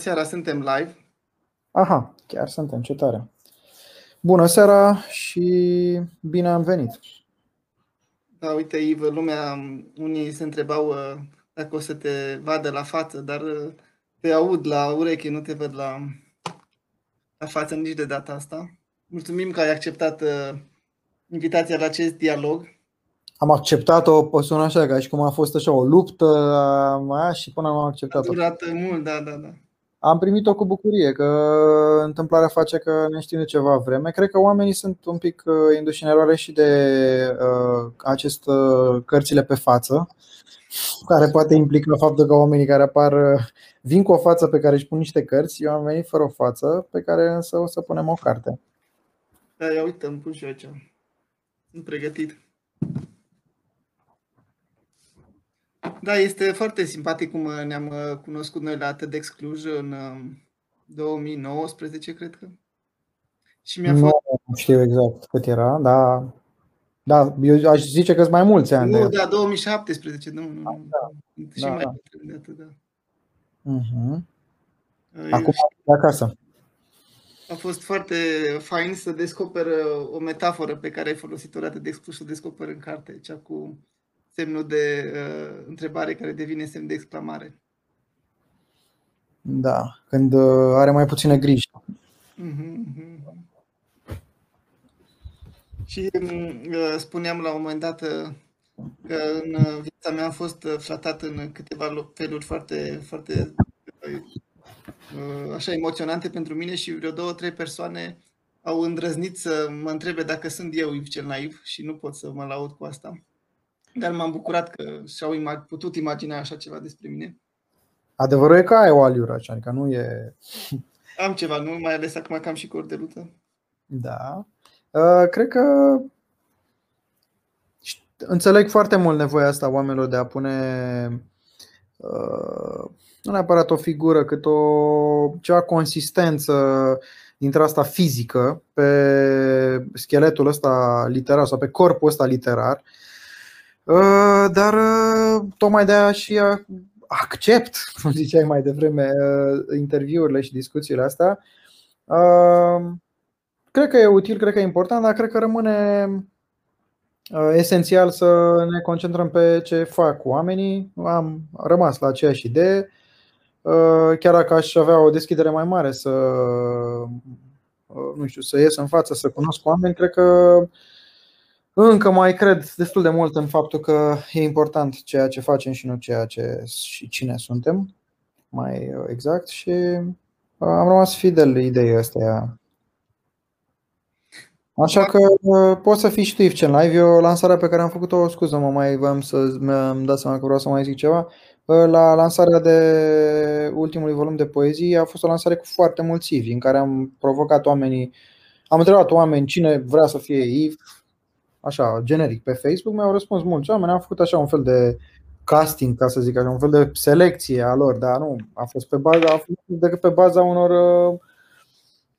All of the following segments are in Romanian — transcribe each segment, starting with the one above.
seara, suntem live. Aha, chiar suntem, ce tare. Bună seara și bine am venit. Da, uite, Iv, lumea, unii se întrebau uh, dacă o să te vadă la față, dar uh, te aud la ureche, nu te văd la, la față nici de data asta. Mulțumim că ai acceptat uh, invitația la acest dialog. Am acceptat-o, o sună așa, ca și cum a fost așa o luptă mai și până am acceptat-o. A durat mult, da, da, da. Am primit-o cu bucurie, că întâmplarea face că ne știm de ceva vreme. Cred că oamenii sunt un pic uh, induși în eroare și de uh, acest uh, cărțile pe față, care poate implică faptul că oamenii care apar uh, vin cu o față pe care își pun niște cărți, eu am venit fără o față, pe care însă o să punem o carte. Da, ia uite, îmi pun și eu aici. Sunt pregătit. Da, este foarte simpatic cum ne-am uh, cunoscut noi la TEDx Cluj în 2019, uh, cred că. Și mi-a fost... Nu știu exact cât era, dar da, eu aș zice că sunt mai mulți ani. Nu, da, 2017, nu, nu, da, și da, mai da. de atât, da. Uh-huh. Acum și... acasă. A fost foarte fain să descoper o metaforă pe care ai folosit-o la TEDx Cluj, să descoper în carte, cea cu semnul de uh, întrebare care devine semn de exclamare. Da, când uh, are mai puține griji. Uh-huh, Și uh, spuneam la un moment dat uh, că în uh, viața mea am fost uh, flatat în câteva feluri foarte, foarte uh, așa emoționante pentru mine și vreo două, trei persoane au îndrăznit să mă întrebe dacă sunt eu Iv cel naiv și nu pot să mă laud cu asta. Dar m-am bucurat că și-au putut imagina așa ceva despre mine. Adevărul e că ai o aliură, așa, adică nu e... Am ceva, nu? Mai ales acum că am și cordelută. Da. Uh, cred că înțeleg foarte mult nevoia asta oamenilor de a pune uh, nu neapărat o figură, cât o cea consistență dintre asta fizică pe scheletul ăsta literar sau pe corpul ăsta literar Uh, dar uh, tocmai de aia și accept, cum ziceai mai devreme, uh, interviurile și discuțiile astea. Cred că e util, cred că e important, dar cred că rămâne esențial să ne concentrăm pe ce fac oamenii. Am rămas la aceeași idee. Chiar dacă aș avea o deschidere mai mare să nu știu, să ies în față, să cunosc oameni, cred că încă mai cred destul de mult în faptul că e important ceea ce facem și nu ceea ce și cine suntem, mai exact, și uh, am rămas fidel ideea asta. Așa că uh, poți să fii și tu Ivcen Live. Eu lansarea pe care am făcut-o, scuză mă mai vreau să mi-am dat seama că vreau să mai zic ceva. Uh, la lansarea de ultimului volum de poezii a fost o lansare cu foarte mulți Ivi, în care am provocat oamenii, am întrebat oameni cine vrea să fie Iv, așa, generic, pe Facebook, mi-au răspuns mulți oameni, am făcut așa un fel de casting, ca să zic așa, un fel de selecție a lor, dar nu, a fost pe baza, a fost decât pe baza unor uh,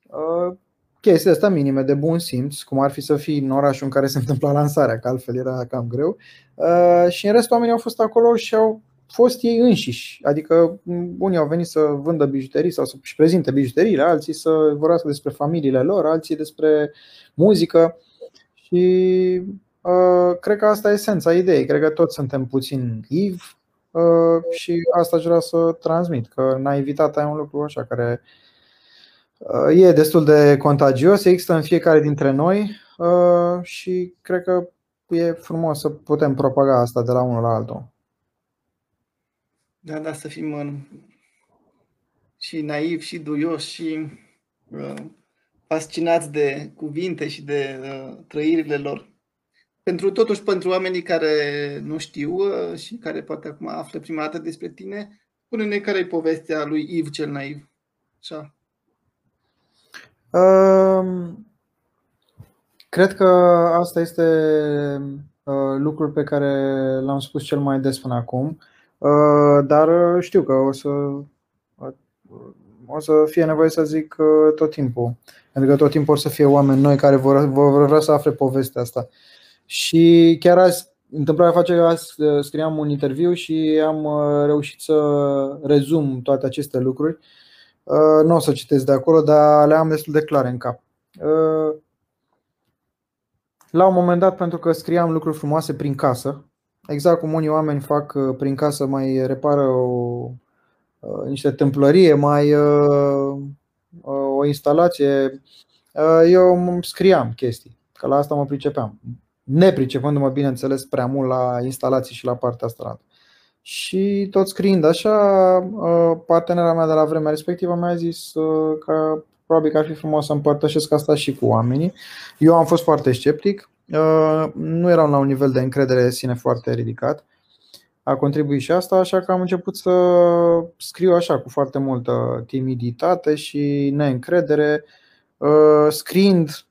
uh, chestii astea minime de bun simț, cum ar fi să fii în orașul în care se întâmpla lansarea, că altfel era cam greu. Uh, și în rest oamenii au fost acolo și au fost ei înșiși. Adică unii au venit să vândă bijuterii sau să-și prezinte bijuteriile, alții să vorbească despre familiile lor, alții despre muzică. Și uh, cred că asta e esența ideii. Cred că toți suntem puțin IV uh, și asta aș vrea să transmit, că naivitatea e un lucru așa care uh, e destul de contagios, există în fiecare dintre noi uh, și cred că e frumos să putem propaga asta de la unul la altul. Da, da, să fim în... și naiv și duioși și uh, fascinați de cuvinte și de uh, trăirile lor. Pentru totuși, pentru oamenii care nu știu uh, și care poate acum află prima dată despre tine, spune-ne care e povestea lui Iv cel naiv. Așa. Um, cred că asta este uh, lucrul pe care l-am spus cel mai des până acum, uh, dar știu că o să o să fie nevoie să zic uh, tot timpul. Pentru că tot timpul o să fie oameni noi care vor, vor vrea să afle povestea asta. Și chiar azi, întâmplarea face că azi uh, scriam un interviu și am uh, reușit să rezum toate aceste lucruri Nu o să citesc de acolo, dar le am destul de clare în cap. La un moment dat, pentru că scriam lucruri frumoase prin casă, exact cum unii oameni fac prin casă, mai repară o, niște templărie, mai o instalație, eu scriam chestii, că la asta mă pricepeam nepricepându-mă, bineînțeles, prea mult la instalații și la partea asta. Și tot scriind așa, uh, partenera mea de la vremea respectivă mi-a zis uh, că probabil că ar fi frumos să împărtășesc asta și cu oamenii. Eu am fost foarte sceptic, uh, nu eram la un nivel de încredere de sine foarte ridicat. A contribuit și asta, așa că am început să scriu așa cu foarte multă timiditate și neîncredere, scriind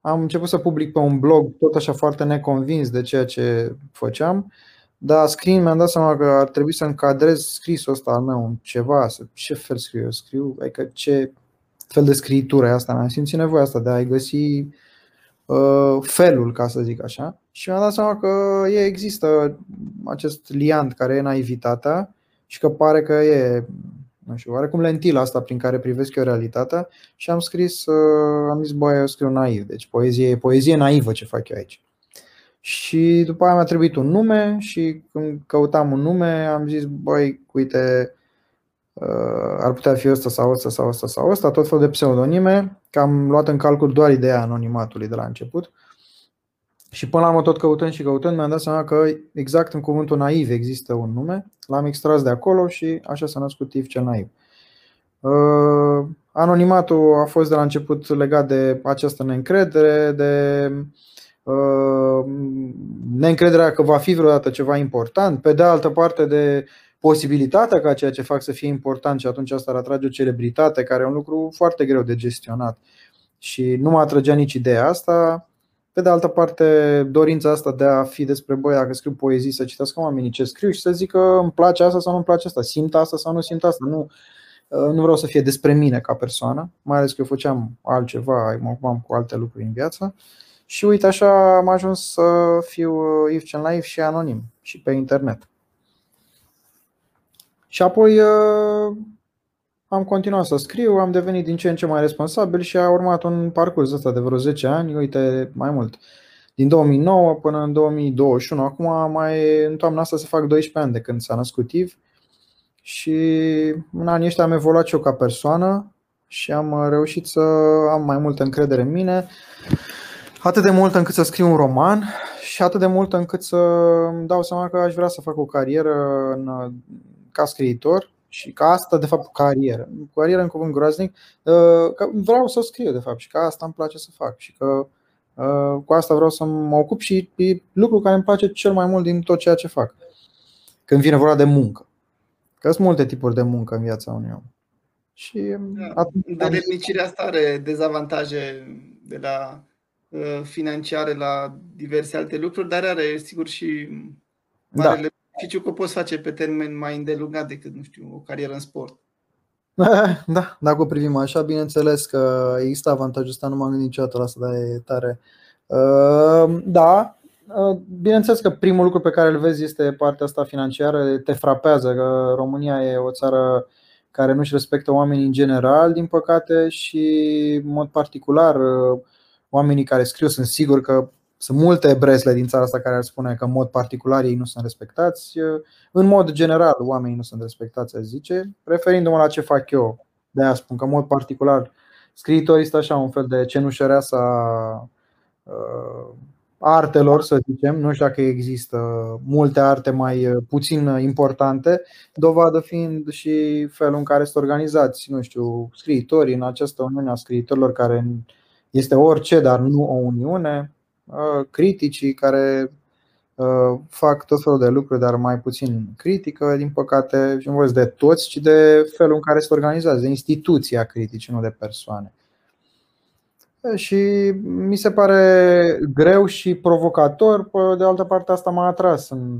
am început să public pe un blog tot așa foarte neconvins de ceea ce făceam, dar scriind mi-am dat seama că ar trebui să încadrez scrisul ăsta al meu în ceva, să, ce fel scriu eu, scriu, adică ce fel de scritură e asta, mi-am simțit nevoia asta de a găsi uh, felul, ca să zic așa. Și mi-am dat seama că e, există acest liant care e naivitatea și că pare că e nu știu, oarecum lentila asta prin care privesc eu realitatea și am scris, uh, am zis, băi, eu scriu naiv, deci poezie, poezie naivă ce fac eu aici. Și după aia mi-a trebuit un nume și când căutam un nume am zis, băi, uite, uh, ar putea fi ăsta sau ăsta sau ăsta sau ăsta, tot fel de pseudonime, că am luat în calcul doar ideea anonimatului de la început. Și până la urmă tot căutând și căutând mi-am dat seama că exact în cuvântul naiv există un nume, l-am extras de acolo și așa s-a născut Tiv cel naiv. Uh, anonimatul a fost de la început legat de această neîncredere, de uh, neîncrederea că va fi vreodată ceva important, pe de altă parte de posibilitatea ca ceea ce fac să fie important și atunci asta ar atrage o celebritate, care e un lucru foarte greu de gestionat. Și nu mă atrăgea nici ideea asta. Pe de altă parte, dorința asta de a fi despre băi, dacă scriu poezii, să citească oamenii ce scriu și să zică îmi place asta sau nu îmi place asta, simt asta sau nu simt asta. Nu, nu vreau să fie despre mine ca persoană, mai ales că eu făceam altceva, mă ocupam cu alte lucruri în viață. Și uite așa am ajuns să fiu Yves Chen Live și anonim și pe internet. Și apoi am continuat să scriu, am devenit din ce în ce mai responsabil și a urmat un parcurs ăsta de vreo 10 ani, uite, mai mult. Din 2009 până în 2021, acum mai în toamna asta se fac 12 ani de când s-a născut Iv și în anii ăștia am evoluat și eu ca persoană și am reușit să am mai multă încredere în mine, atât de mult încât să scriu un roman și atât de mult încât să îmi dau seama că aș vrea să fac o carieră în, ca scriitor și ca asta, de fapt, carieră. Carieră în cuvânt groaznic, uh, că vreau să scriu, de fapt, și că asta îmi place să fac și că uh, cu asta vreau să mă ocup și e lucru care îmi place cel mai mult din tot ceea ce fac. Când vine vorba de muncă. Că sunt multe tipuri de muncă în viața unui om. Și da, Delemnicirea asta are dezavantaje de la uh, financiare la diverse alte lucruri, dar are sigur și marele beneficiu că poți face pe termen mai îndelungat decât, nu știu, o carieră în sport. Da, dacă o privim așa, bineînțeles că există avantajul ăsta, nu m-am gândit niciodată la asta, dar e tare. Uh, da, uh, bineînțeles că primul lucru pe care îl vezi este partea asta financiară, te frapează că România e o țară care nu-și respectă oamenii în general, din păcate, și în mod particular uh, oamenii care scriu sunt sigur că sunt multe bresle din țara asta care ar spune că în mod particular ei nu sunt respectați. În mod general, oamenii nu sunt respectați, aș zice. Referindu-mă la ce fac eu, de aia spun că în mod particular scriitorii este așa un fel de cenușăreasa uh, artelor, să zicem, nu știu dacă există multe arte mai puțin importante, dovadă fiind și felul în care sunt organizați, nu știu, scriitorii în această uniune a scriitorilor care este orice, dar nu o uniune. Uh, criticii care uh, fac tot felul de lucruri, dar mai puțin critică, din păcate, și nu vorbesc de toți, ci de felul în care se organizează, de instituția critici, nu de persoane. Și mi se pare greu și provocator, de altă parte asta m-a atras în,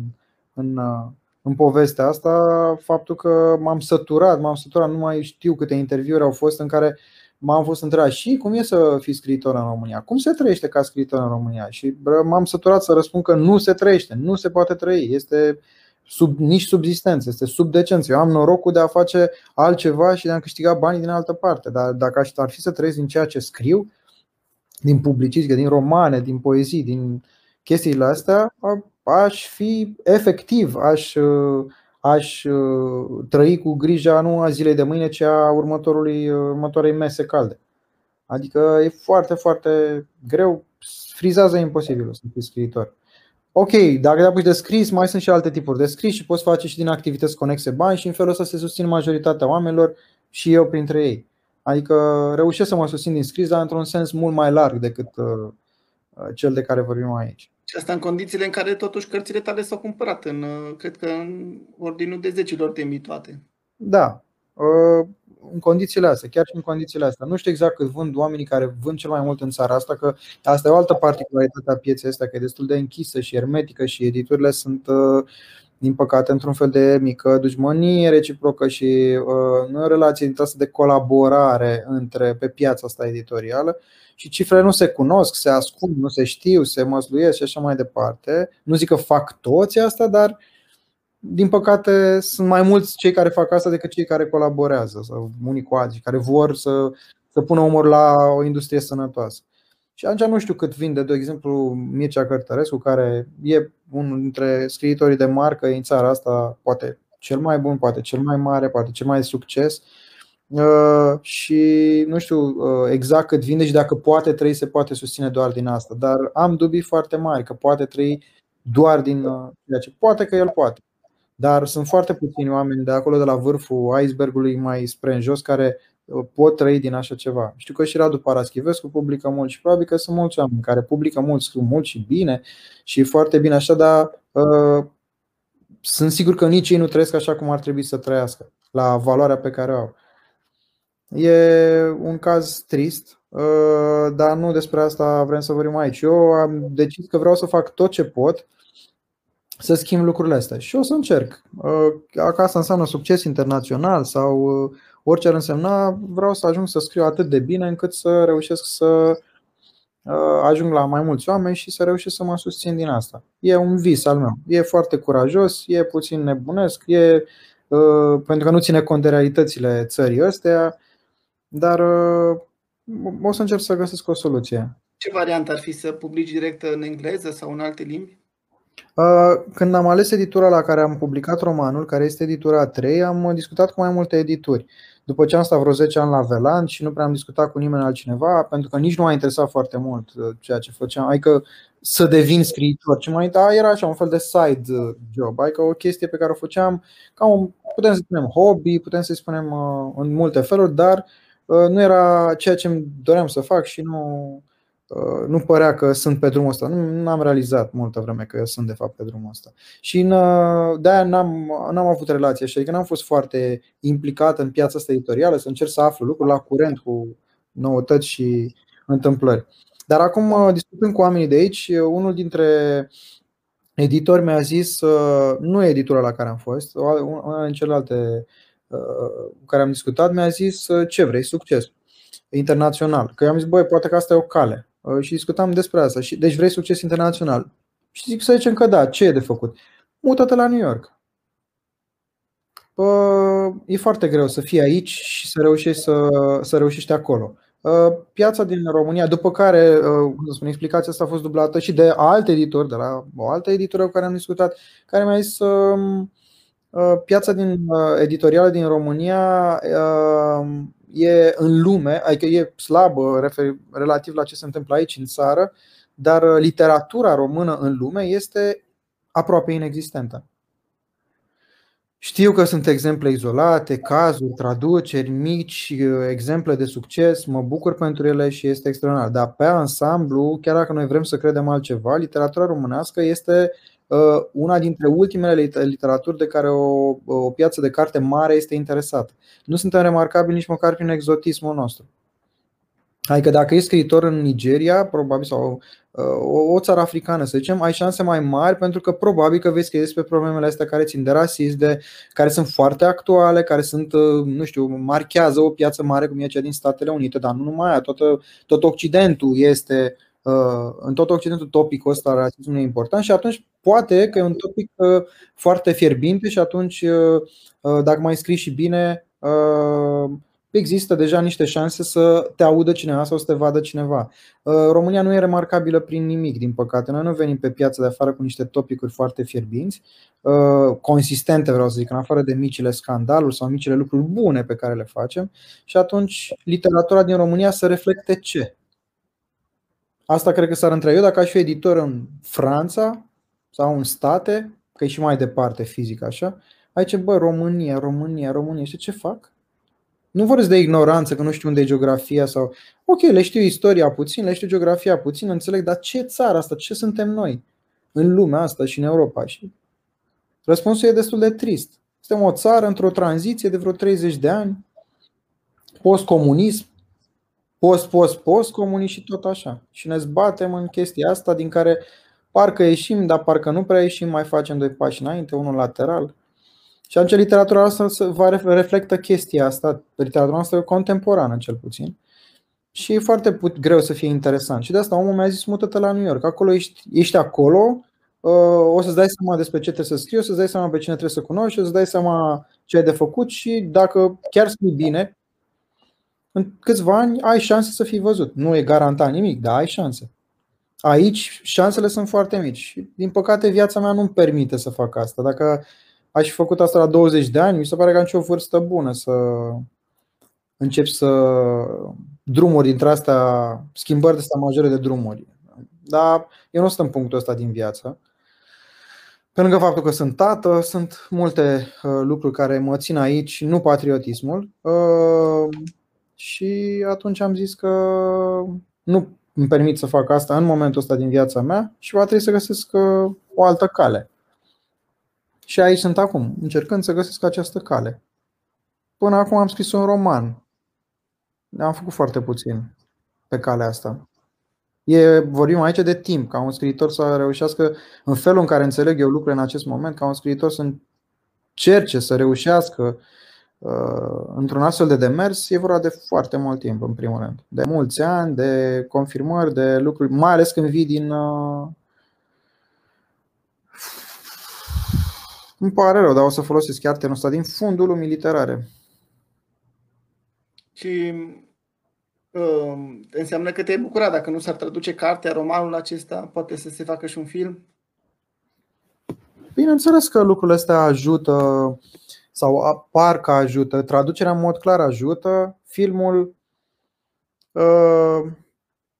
în, uh, în povestea asta, faptul că m-am săturat, m-am săturat, nu mai știu câte interviuri au fost în care m-am fost întrebat și cum e să fii scriitor în România? Cum se trăiește ca scriitor în România? Și m-am săturat să răspund că nu se trăiește, nu se poate trăi. Este sub, nici subzistență, este sub decență. Eu am norocul de a face altceva și de a câștiga banii din altă parte. Dar dacă aș ar fi să trăiesc din ceea ce scriu, din publicistică, din romane, din poezii, din chestiile astea, aș fi efectiv, aș, aș trăi cu grija nu a zilei de mâine, ci a următorului, următoarei mese calde. Adică e foarte, foarte greu, frizează imposibil să fii scriitor. Ok, dacă te apuci de scris, mai sunt și alte tipuri de scris și poți face și din activități conexe bani și în felul ăsta se susțin majoritatea oamenilor și eu printre ei. Adică reușesc să mă susțin din scris, dar într-un sens mult mai larg decât uh, cel de care vorbim aici. Și asta în condițiile în care totuși cărțile tale s-au cumpărat, în, uh, cred că în ordinul de zecilor de mii toate. Da, uh, în condițiile astea, chiar și în condițiile astea. Nu știu exact cât vând oamenii care vând cel mai mult în țara asta, că asta e o altă particularitate a pieței astea, că e destul de închisă și hermetică și editurile sunt uh, din păcate, într-un fel de mică dușmănie reciprocă și uh, nu e o relație dintre asta de colaborare între, pe piața asta editorială și cifrele nu se cunosc, se ascund, nu se știu, se măsluiesc și așa mai departe. Nu zic că fac toți asta, dar uh, din păcate, sunt mai mulți cei care fac asta decât cei care colaborează sau unii cu alții, care vor să, să pună omor la o industrie sănătoasă. Și atunci nu știu cât vinde, de exemplu, Mircea Cărtărescu, care e unul dintre scriitorii de marcă în țara asta, poate cel mai bun, poate cel mai mare, poate cel mai succes. Uh, și nu știu uh, exact cât vinde și dacă poate trăi, se poate susține doar din asta. Dar am dubii foarte mari că poate trăi doar din uh, ceea ce poate că el poate. Dar sunt foarte puțini oameni de acolo, de la vârful icebergului mai spre în jos, care uh, pot trăi din așa ceva. Știu că și Radu Paraschivescu publică mult și probabil că sunt mulți oameni care publică mult, scriu mult și bine și foarte bine așa, dar uh, sunt sigur că nici ei nu trăiesc așa cum ar trebui să trăiască, la valoarea pe care o au. E un caz trist, uh, dar nu despre asta vrem să vorbim aici. Eu am decis că vreau să fac tot ce pot să schimb lucrurile astea. Și o să încerc. Dacă asta înseamnă succes internațional sau uh, orice ar însemna, vreau să ajung să scriu atât de bine încât să reușesc să uh, ajung la mai mulți oameni și să reușesc să mă susțin din asta. E un vis al meu. E foarte curajos, e puțin nebunesc, e uh, pentru că nu ține cont de realitățile țării astea, dar o să încerc să găsesc o soluție. Ce variantă ar fi să publici direct în engleză sau în alte limbi? Uh, când am ales editura la care am publicat romanul, care este editura 3, am discutat cu mai multe edituri. După ce am stat vreo 10 ani la Veland și nu prea am discutat cu nimeni altcineva, pentru că nici nu m-a interesat foarte mult uh, ceea ce făceam, adică să devin scriitor. Ce mai da, era așa un fel de side uh, job, adică o chestie pe care o făceam ca un, putem să spunem, hobby, putem să spunem în multe feluri, dar nu era ceea ce îmi doream să fac și nu, Uh, nu părea că sunt pe drumul ăsta. Nu am realizat multă vreme că sunt de fapt pe drumul ăsta. Și uh, de-aia n-am, n-am avut relație așa, adică n-am fost foarte implicat în piața asta editorială, să încerc să aflu lucruri la curent cu noutăți și întâmplări. Dar acum, uh, discutând cu oamenii de aici, unul dintre editori mi-a zis, nu e editura la care am fost, una din celelalte cu care am discutat, mi-a zis ce vrei, succes internațional. Că eu am zis, băi, poate că asta e o cale. Uh, și discutam despre asta. Și, deci vrei succes internațional. Și zic să zicem că da, ce e de făcut? Mută-te la New York. Uh, e foarte greu să fii aici și să reușești, să, să reușești acolo. Uh, piața din România, după care, cum să spun, explicația asta a fost dublată și de alte editori, de la o altă editură cu care am discutat, care mi-a zis um, piața din editorială din România e în lume, adică e slabă refer, relativ la ce se întâmplă aici în țară, dar uh, literatura română în lume este aproape inexistentă. Știu că sunt exemple izolate, cazuri, traduceri mici, uh, exemple de succes, mă bucur pentru ele și este extraordinar. Dar pe ansamblu, chiar dacă noi vrem să credem altceva, literatura românească este Uh, una dintre ultimele literaturi de care o, o piață de carte mare este interesată. Nu suntem remarcabili nici măcar prin exotismul nostru. Adică dacă ești scriitor în Nigeria, probabil, sau uh, o, o țară africană, să zicem, ai șanse mai mari pentru că probabil că vei scrie despre problemele astea care țin de rasism, de, care sunt foarte actuale, care sunt, uh, nu știu, marchează o piață mare cum e cea din Statele Unite, dar nu numai aia, tot, tot Occidentul este în tot Occidentul topicul ăsta rasismul e important și atunci poate că e un topic foarte fierbinte și atunci dacă mai scrii și bine există deja niște șanse să te audă cineva sau să te vadă cineva. România nu e remarcabilă prin nimic, din păcate. Noi nu venim pe piața de afară cu niște topicuri foarte fierbinți, consistente, vreau să zic, în afară de micile scandaluri sau micile lucruri bune pe care le facem. Și atunci literatura din România să reflecte ce? Asta cred că s-ar întreba. Eu dacă aș fi editor în Franța sau în state, că e și mai departe fizic așa, aici, bă, România, România, România, și ce fac? Nu vorbesc de ignoranță, că nu știu unde e geografia sau... Ok, le știu istoria puțin, le știu geografia puțin, înțeleg, dar ce țară asta? Ce suntem noi în lumea asta și în Europa? Și răspunsul e destul de trist. Suntem o țară într-o tranziție de vreo 30 de ani, post-comunism, post, post, post comunism și tot așa. Și ne zbatem în chestia asta din care parcă ieșim, dar parcă nu prea ieșim, mai facem doi pași înainte, unul lateral. Și atunci literatura asta va reflectă chestia asta, literatura noastră contemporană cel puțin. Și e foarte put- greu să fie interesant. Și de asta omul mi-a zis mută-te la New York. Acolo ești, ești acolo, uh, o să-ți dai seama despre ce trebuie să scrii, o să-ți dai seama pe cine trebuie să cunoști, o să-ți dai seama ce ai de făcut și dacă chiar scrii bine, în câțiva ani ai șanse să fii văzut. Nu e garantat nimic, dar ai șanse. Aici șansele sunt foarte mici și din păcate viața mea nu-mi permite să fac asta. Dacă aș fi făcut asta la 20 de ani, mi se pare că am și o vârstă bună să încep să drumuri dintre astea, schimbări de astea majore de drumuri. Dar eu nu sunt în punctul ăsta din viață. Pe lângă faptul că sunt tată, sunt multe uh, lucruri care mă țin aici, nu patriotismul. Uh, și atunci am zis că nu îmi permit să fac asta în momentul ăsta din viața mea și va trebui să găsesc uh, o altă cale. Și aici sunt acum, încercând să găsesc această cale. Până acum am scris un roman. Am făcut foarte puțin pe calea asta. E, vorbim aici de timp, ca un scriitor să reușească, în felul în care înțeleg eu lucrurile în acest moment, ca un scriitor să încerce să reușească uh, într-un astfel de demers, e vorba de foarte mult timp, în primul rând. De mulți ani, de confirmări, de lucruri, mai ales când vii din, uh, Îmi pare rău, dar o să folosesc chiar termenul ăsta din fundul lumii literare. Și uh, înseamnă că te-ai bucurat dacă nu s-ar traduce cartea, romanul acesta, poate să se facă și un film? Bineînțeles că lucrurile astea ajută sau apar că ajută. Traducerea în mod clar ajută. Filmul uh,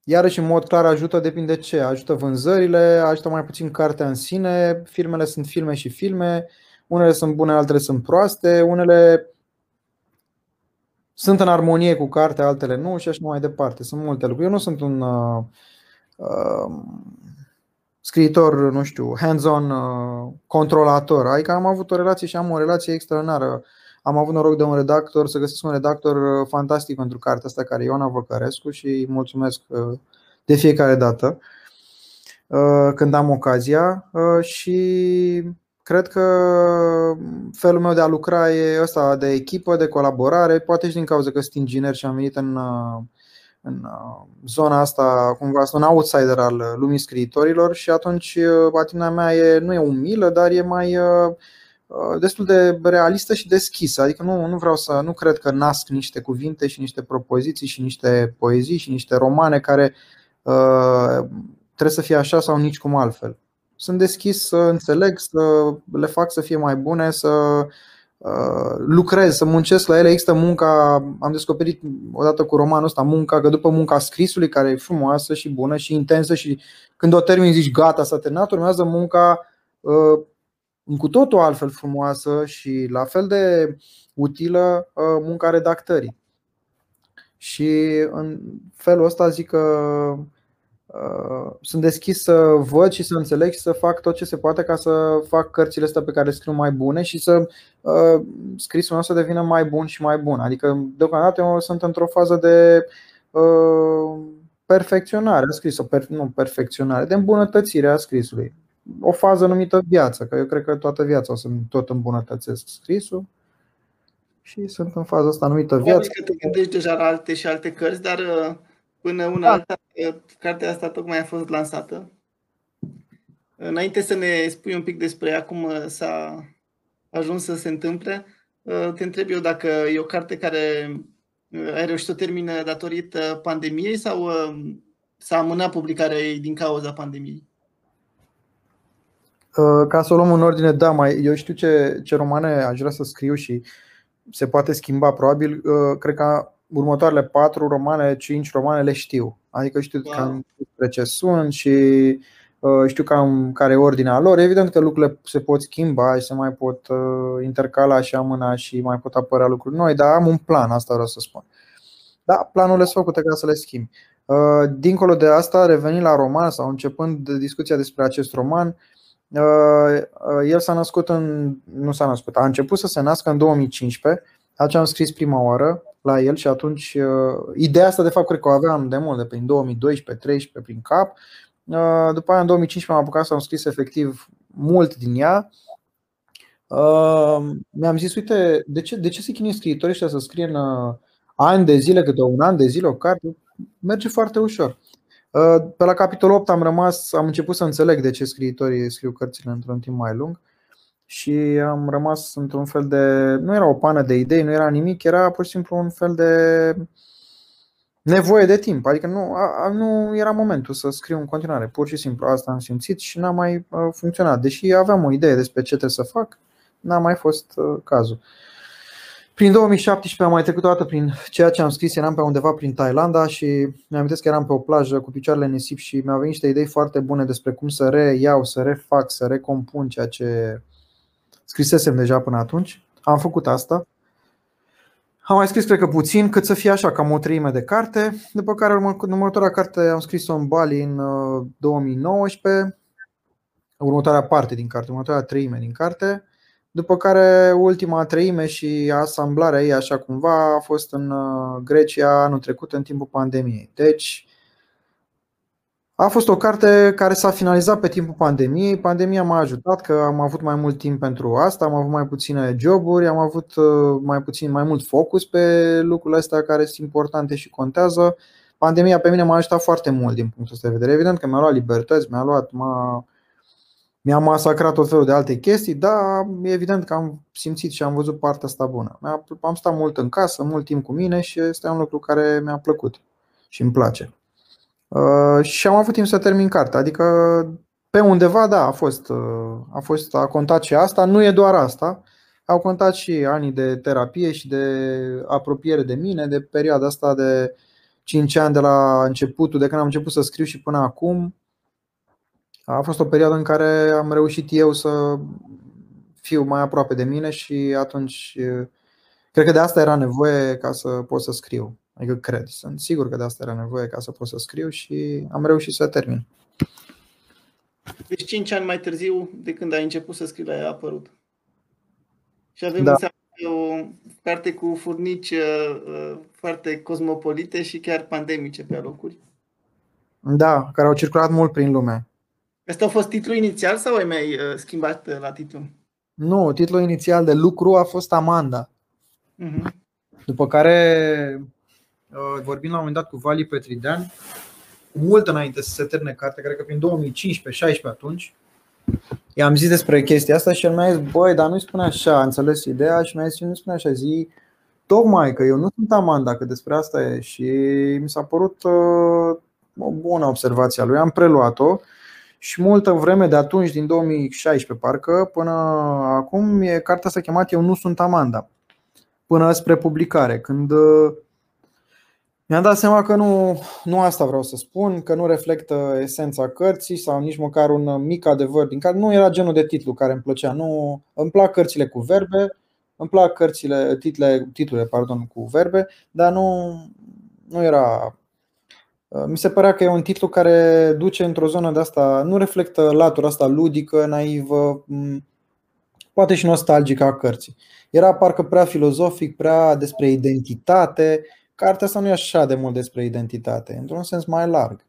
Iarăși, în mod clar, ajută, depinde ce. Ajută vânzările, ajută mai puțin cartea în sine. Filmele sunt filme și filme. Unele sunt bune, altele sunt proaste. Unele sunt în armonie cu cartea, altele nu și așa mai departe. Sunt multe lucruri. Eu nu sunt un uh, uh, scriitor, nu știu, hands-on uh, controlator. Adică am avut o relație și am o relație extraordinară. Am avut noroc de un redactor, să găsesc un redactor uh, fantastic pentru cartea asta, care e Iona Văcărescu și îi mulțumesc uh, de fiecare dată uh, când am ocazia. Și cred că felul meu de a lucra e ăsta de echipă, de colaborare, poate și din cauza că sunt inginer și am venit în, în zona asta, cumva sunt un outsider al lumii scriitorilor și atunci atitudinea mea e, nu e umilă, dar e mai Uh, destul de realistă și deschisă. Adică nu, nu vreau să, nu cred că nasc niște cuvinte și niște propoziții și niște poezii și niște romane care uh, trebuie să fie așa sau nici cum altfel. Sunt deschis să înțeleg, să le fac să fie mai bune, să uh, lucrez, să muncesc la ele. Există munca, am descoperit odată cu romanul ăsta munca, că după munca scrisului, care e frumoasă și bună și intensă și când o termin zici gata, s-a terminat, urmează munca uh, cu totul altfel frumoasă și la fel de utilă uh, munca redactării. Și în felul ăsta zic că uh, sunt deschis să văd și să înțeleg și să fac tot ce se poate ca să fac cărțile astea pe care le scriu mai bune și să uh, scrisul nostru să devină mai bun și mai bun. Adică deocamdată eu sunt într-o fază de perfecționare a scrisului, nu perfecționare, de îmbunătățire a scrisului o fază numită viață, că eu cred că toată viața o să tot îmbunătățesc scrisul și sunt în faza asta numită viață. Probabil că te gândești deja la alte și alte cărți, dar uh, până una da. alta, cartea asta tocmai a fost lansată. Înainte să ne spui un pic despre ea, cum s-a ajuns să se întâmple, te întreb eu dacă e o carte care ai reușit să o termină datorită pandemiei sau s-a amânat publicarea ei din cauza pandemiei? Ca să o luăm în ordine, da, mai, eu știu ce, ce romane aș vrea să scriu și se poate schimba. Probabil, cred că următoarele patru romane, cinci romane le știu. Adică știu wow. cam despre ce sunt și uh, știu cam care e ordinea lor. Evident că lucrurile se pot schimba și se mai pot uh, intercala și amâna și mai pot apărea lucruri noi, dar am un plan, asta vreau să spun. Da, planurile sunt făcute ca să le schimb. Uh, dincolo de asta, revenind la roman sau începând de discuția despre acest roman, el s-a născut în. nu s-a născut, a început să se nască în 2015. Atunci am scris prima oară la el și atunci uh, ideea asta de fapt cred că o aveam de mult, de prin 2012-13 prin cap. Uh, după aia în 2015 m-am apucat să am scris efectiv mult din ea. Uh, mi-am zis, uite, de ce, de ce se chinuie scriitorii ăștia să scrie în ani de zile, câte un an de zile o carte? Merge foarte ușor. Pe la capitolul 8 am rămas, am început să înțeleg de ce scriitorii scriu cărțile într-un timp mai lung și am rămas într-un fel de. Nu era o pană de idei, nu era nimic, era pur și simplu un fel de nevoie de timp. Adică nu, a, nu era momentul să scriu în continuare. Pur și simplu asta am simțit și n-a mai funcționat. Deși aveam o idee despre ce trebuie să fac, n-a mai fost cazul. Prin 2017 am mai trecut o dată prin ceea ce am scris, eram pe undeva prin Thailanda și mi-am amintesc că eram pe o plajă cu picioarele nisip și mi-au venit niște idei foarte bune despre cum să reiau, să refac, să recompun ceea ce Scrisesem deja până atunci, am făcut asta. Am mai scris, cred că puțin, cât să fie așa, cam o treime de carte, după care următoarea carte am scris-o în Bali în 2019, uh, următoarea parte din carte, următoarea treime din carte, după care ultima treime și asamblarea ei așa cumva a fost în uh, Grecia anul trecut în timpul pandemiei. Deci a fost o carte care s-a finalizat pe timpul pandemiei. Pandemia m-a ajutat că am avut mai mult timp pentru asta, am avut mai puține joburi, am avut uh, mai puțin mai mult focus pe lucrurile astea care sunt importante și contează. Pandemia pe mine m-a ajutat foarte mult din punctul ăsta de vedere. Evident că mi-a luat libertăți, mi-a luat, m-a, mi-a masacrat tot felul de alte chestii, dar evident că am simțit și am văzut partea asta bună. Am stat mult în casă, mult timp cu mine și este un lucru care mi-a plăcut și îmi place. Uh, și am avut timp să termin cartea. Adică pe undeva, da, a fost, uh, a fost, a contat și asta. Nu e doar asta. Au contat și anii de terapie și de apropiere de mine, de perioada asta de 5 ani de la începutul, de când am început să scriu și până acum. A fost o perioadă în care am reușit eu să fiu mai aproape de mine și atunci uh, cred că de asta era nevoie ca să pot să scriu. Adică cred, sunt sigur că de asta era nevoie ca să pot să scriu și am reușit să termin. Deci 5 ani mai târziu de când ai început să scrii la ea a apărut. Și avem da. o carte cu furnici uh, uh, foarte cosmopolite și chiar pandemice pe alocuri. Da, care au circulat mult prin lume. Asta a fost titlul inițial sau ai mai uh, schimbat la titlu? Nu, titlul inițial de lucru a fost Amanda. Uh-huh. După care Uh, vorbim la un moment dat cu Vali Petridean, mult înainte să se termine cartea, cred că prin 2015-16 atunci, i-am zis despre chestia asta și el mi-a zis, băi, dar nu-i spune așa, a înțeles ideea și mi-a zis, nu spune așa, zi, tocmai că eu nu sunt Amanda, că despre asta e. Și mi s-a părut uh, o bună observație a lui, am preluat-o și multă vreme de atunci, din 2016 parcă, până acum, e, cartea s-a chemat Eu nu sunt Amanda, până spre publicare, când uh, mi-am dat seama că nu, nu asta vreau să spun, că nu reflectă esența cărții sau nici măcar un mic adevăr din care nu era genul de titlu care îmi plăcea. Nu, îmi plac cărțile cu verbe, îmi plac cărțile, title, titlurile pardon, cu verbe, dar nu, nu era. Mi se părea că e un titlu care duce într-o zonă de asta, nu reflectă latura asta ludică, naivă, poate și nostalgică a cărții. Era parcă prea filozofic, prea despre identitate cartea asta nu e așa de mult despre identitate, într-un sens mai larg.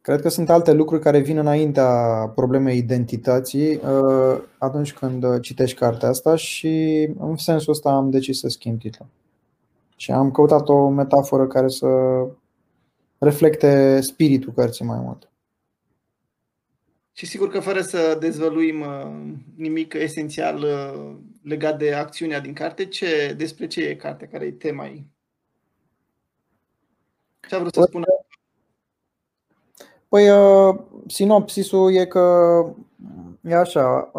Cred că sunt alte lucruri care vin înaintea problemei identității uh, atunci când citești cartea asta și în sensul ăsta am decis să schimb titlul. Și am căutat o metaforă care să reflecte spiritul cărții mai mult. Și sigur că fără să dezvăluim uh, nimic esențial uh, legat de acțiunea din carte, ce, despre ce e cartea, care e tema ei? Ce a vrut să spună? Păi, uh, sinopsisul e că e așa,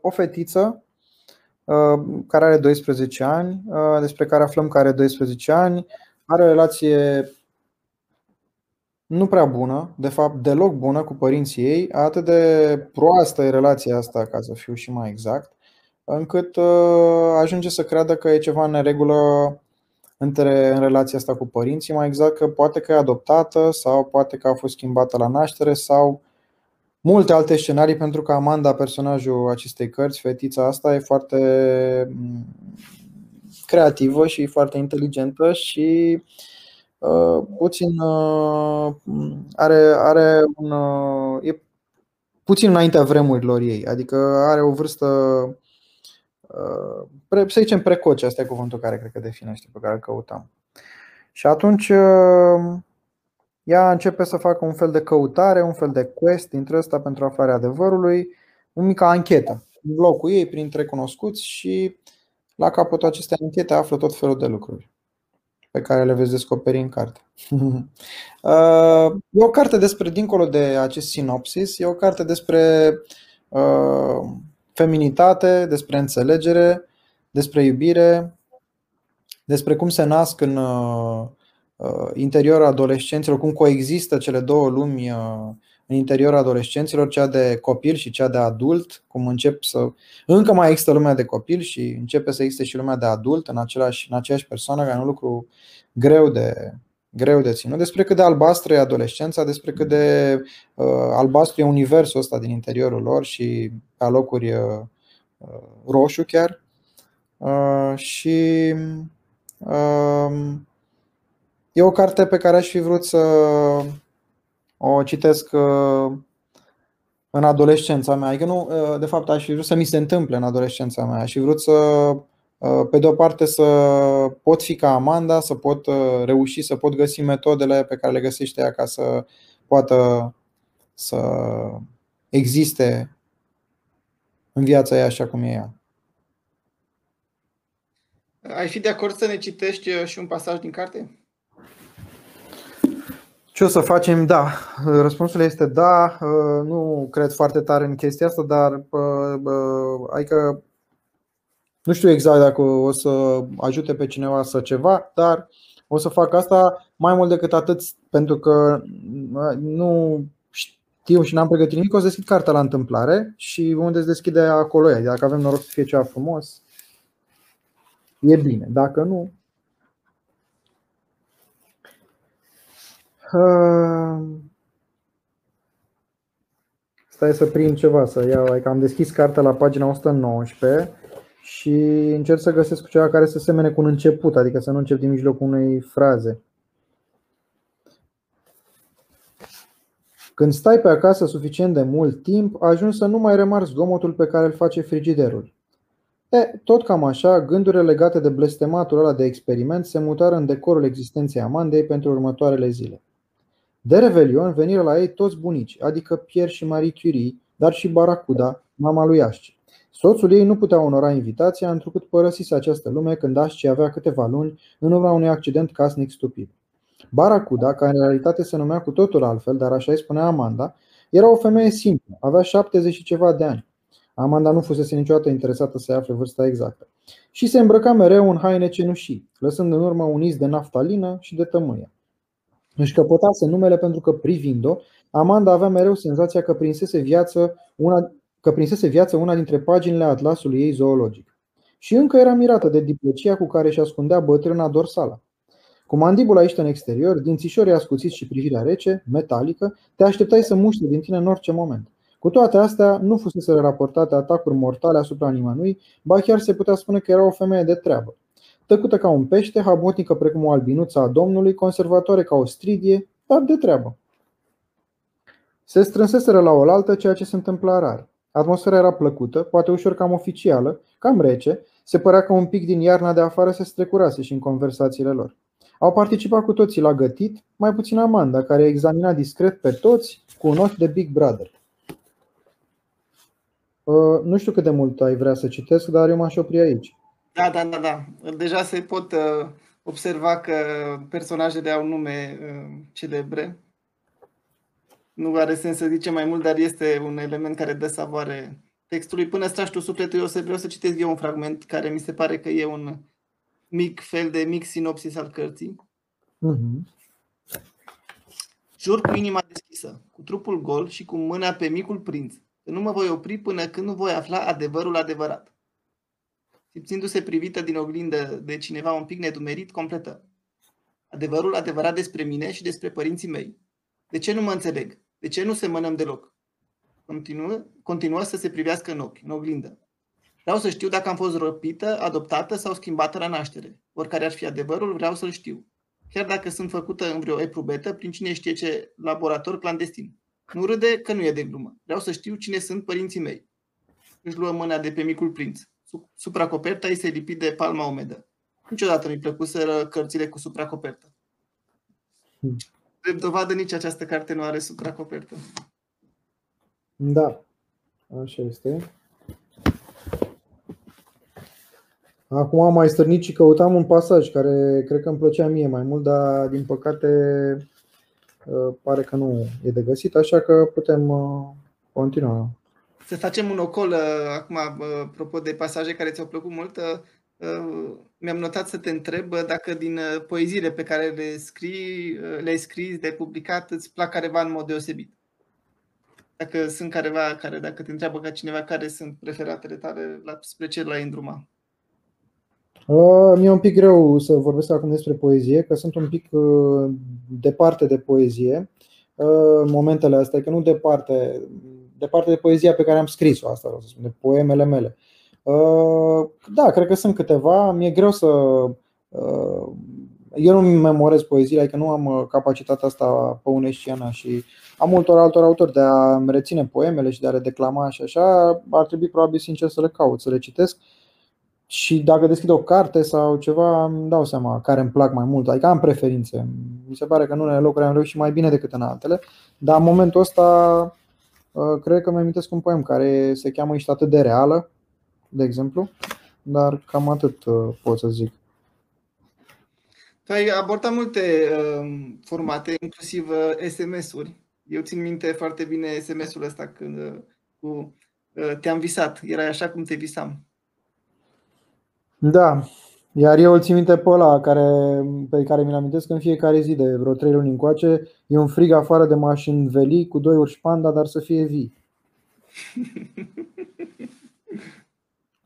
o fetiță care are 12 ani, despre care aflăm că are 12 ani, are o relație nu prea bună, de fapt deloc bună cu părinții ei, atât de proastă e relația asta, ca să fiu și mai exact, încât uh, ajunge să creadă că e ceva în neregulă între, în relația asta cu părinții, mai exact că poate că e adoptată sau poate că a fost schimbată la naștere sau multe alte scenarii pentru că Amanda, personajul acestei cărți, fetița asta, e foarte mm, creativă și foarte inteligentă și uh, Uh, puțin uh, are, are un, uh, e puțin înaintea vremurilor ei, adică are o vârstă să zicem precoce, asta e cuvântul care cred că definește pe care îl căutam. Și atunci ea începe să facă un fel de căutare, un fel de quest dintre ăsta pentru aflarea adevărului, o mică anchetă în blocul ei printre cunoscuți și la capătul acestei anchete află tot felul de lucruri pe care le veți descoperi în carte. Uh, e o carte despre, dincolo de acest sinopsis, e o carte despre uh, feminitate, despre înțelegere, despre iubire, despre cum se nasc în uh, interiorul adolescenților, cum coexistă cele două lumi în interiorul adolescenților, cea de copil și cea de adult, cum încep să. Încă mai există lumea de copil și începe să existe și lumea de adult în, același, în aceeași persoană, care e un lucru greu de, greu de ținut. Despre cât de albastră e adolescența, despre cât de uh, albastru e universul ăsta din interiorul lor și pe locuri uh, roșu chiar. Uh, și uh, e o carte pe care aș fi vrut să o citesc uh, în adolescența mea. Adică nu, uh, de fapt, aș fi vrut să mi se întâmple în adolescența mea. Aș fi vrut să, uh, pe de o parte, să pot fi ca Amanda, să pot reuși, să pot găsi metodele pe care le găsește ea ca să poată să existe în viața ei așa cum e ea. Ai fi de acord să ne citești și un pasaj din carte? Ce o să facem? Da. Răspunsul este da. Nu cred foarte tare în chestia asta, dar adică nu știu exact dacă o să ajute pe cineva să ceva, dar o să fac asta mai mult decât atât pentru că nu știu și n-am pregătit nimic, o să deschid cartea la întâmplare și unde se deschide acolo ea. Dacă avem noroc să fie ceva frumos, e bine. Dacă nu, Stai să prind ceva, să iau. Adică am deschis cartea la pagina 119 și încerc să găsesc ceva care să semene cu un început, adică să nu încep din mijlocul unei fraze. Când stai pe acasă suficient de mult timp, ajungi să nu mai remarci zgomotul pe care îl face frigiderul. E, tot cam așa, gândurile legate de blestematul ăla de experiment se mutară în decorul existenței Amandei pentru următoarele zile. De Revelion veniră la ei toți bunici, adică Pierre și Marie Curie, dar și Baracuda, mama lui Asci. Soțul ei nu putea onora invitația, întrucât părăsise această lume când Asci avea câteva luni în urma unui accident casnic stupid. Baracuda, care în realitate se numea cu totul altfel, dar așa îi spunea Amanda, era o femeie simplă, avea 70 și ceva de ani. Amanda nu fusese niciodată interesată să afle vârsta exactă. Și se îmbrăca mereu în haine cenușii, lăsând în urmă un iz de naftalină și de tămâie. Își căpătase numele pentru că, privind-o, Amanda avea mereu senzația că prinsese viață una, că prinsese viață una dintre paginile atlasului ei zoologic. Și încă era mirată de diplocia cu care își ascundea bătrâna dorsală. Cu mandibula aici în exterior, dințișorii ascuțiți și privirea rece, metalică, te așteptai să muște din tine în orice moment. Cu toate astea, nu fusese raportate atacuri mortale asupra nimănui, ba chiar se putea spune că era o femeie de treabă tăcută ca un pește, habotnică precum o albinuță a Domnului, conservatoare ca o stridie, dar de treabă. Se strânseseră la oaltă ceea ce se întâmpla rar. Atmosfera era plăcută, poate ușor cam oficială, cam rece, Se părea că un pic din iarna de afară se strecurase și în conversațiile lor. Au participat cu toții la gătit, mai puțin Amanda, care examina discret pe toți cu un ochi de Big Brother. Uh, nu știu cât de mult ai vrea să citesc, dar eu m-aș opri aici. Da, da, da, da. Deja se pot uh, observa că personajele au nume uh, celebre. Nu are sens să zicem mai mult, dar este un element care dă savoare textului. Până stragi tu sufletul, eu să vreau să citesc eu un fragment care mi se pare că e un mic fel de mic sinopsis al cărții. Uh-huh. Jur cu inima deschisă, cu trupul gol și cu mâna pe micul prinț, că nu mă voi opri până când nu voi afla adevărul adevărat. Simțindu-se privită din oglindă de cineva un pic nedumerit, completă. Adevărul adevărat despre mine și despre părinții mei. De ce nu mă înțeleg? De ce nu semănăm deloc? Continuă, continuă să se privească în ochi, în oglindă. Vreau să știu dacă am fost răpită, adoptată sau schimbată la naștere. Oricare ar fi adevărul, vreau să-l știu. Chiar dacă sunt făcută în vreo eprubetă, prin cine știe ce laborator clandestin. Nu râde că nu e de glumă. Vreau să știu cine sunt părinții mei. Își luă mâna de pe micul prinț. Supracoperta îi se lipi de palma umedă. Niciodată nu-i plăcuseră cărțile cu supracopertă. De dovadă nici această carte nu are supracopertă. Da, așa este. Acum am mai stârnit și căutam un pasaj care cred că îmi plăcea mie mai mult, dar din păcate uh, pare că nu e de găsit, așa că putem uh, continua. Să facem un ocol uh, acum, apropo de pasaje care ți-au plăcut mult. Mi-am notat să te întreb dacă din poeziile pe care le scrii, le-ai scris, de publicat, îți plac careva în mod deosebit. Dacă sunt careva care, dacă te întreabă ca cineva care sunt preferatele tale, spre ce l-ai îndruma? Uh, mi-e un pic greu să vorbesc acum despre poezie, că sunt un pic uh, departe de poezie uh, în momentele astea, că nu departe, departe de poezia pe care am scris-o, asta vreau să spun, de poemele mele. Da, cred că sunt câteva. Mi-e greu să. Eu nu memorez poeziile, adică nu am capacitatea asta păuneștiană și am multor altor autori de a reține poemele și de a le declama și așa. Ar trebui probabil sincer să le caut, să le citesc și dacă deschid o carte sau ceva, îmi dau seama care îmi plac mai mult. Adică am preferințe. Mi se pare că în unele locuri am reușit mai bine decât în altele. Dar în momentul ăsta, uh, cred că mi amintesc un poem care se cheamă Ești atât de reală, de exemplu. Dar cam atât uh, pot să zic. Tu ai abordat multe uh, formate, inclusiv SMS-uri. Eu țin minte foarte bine SMS-ul ăsta când cu te-am visat. Era așa cum te visam. Da, iar eu îl țin minte pe ăla care, pe care mi-l amintesc în fiecare zi de vreo trei luni încoace. E un frig afară de mașini veli cu doi urși panda, dar să fie vii.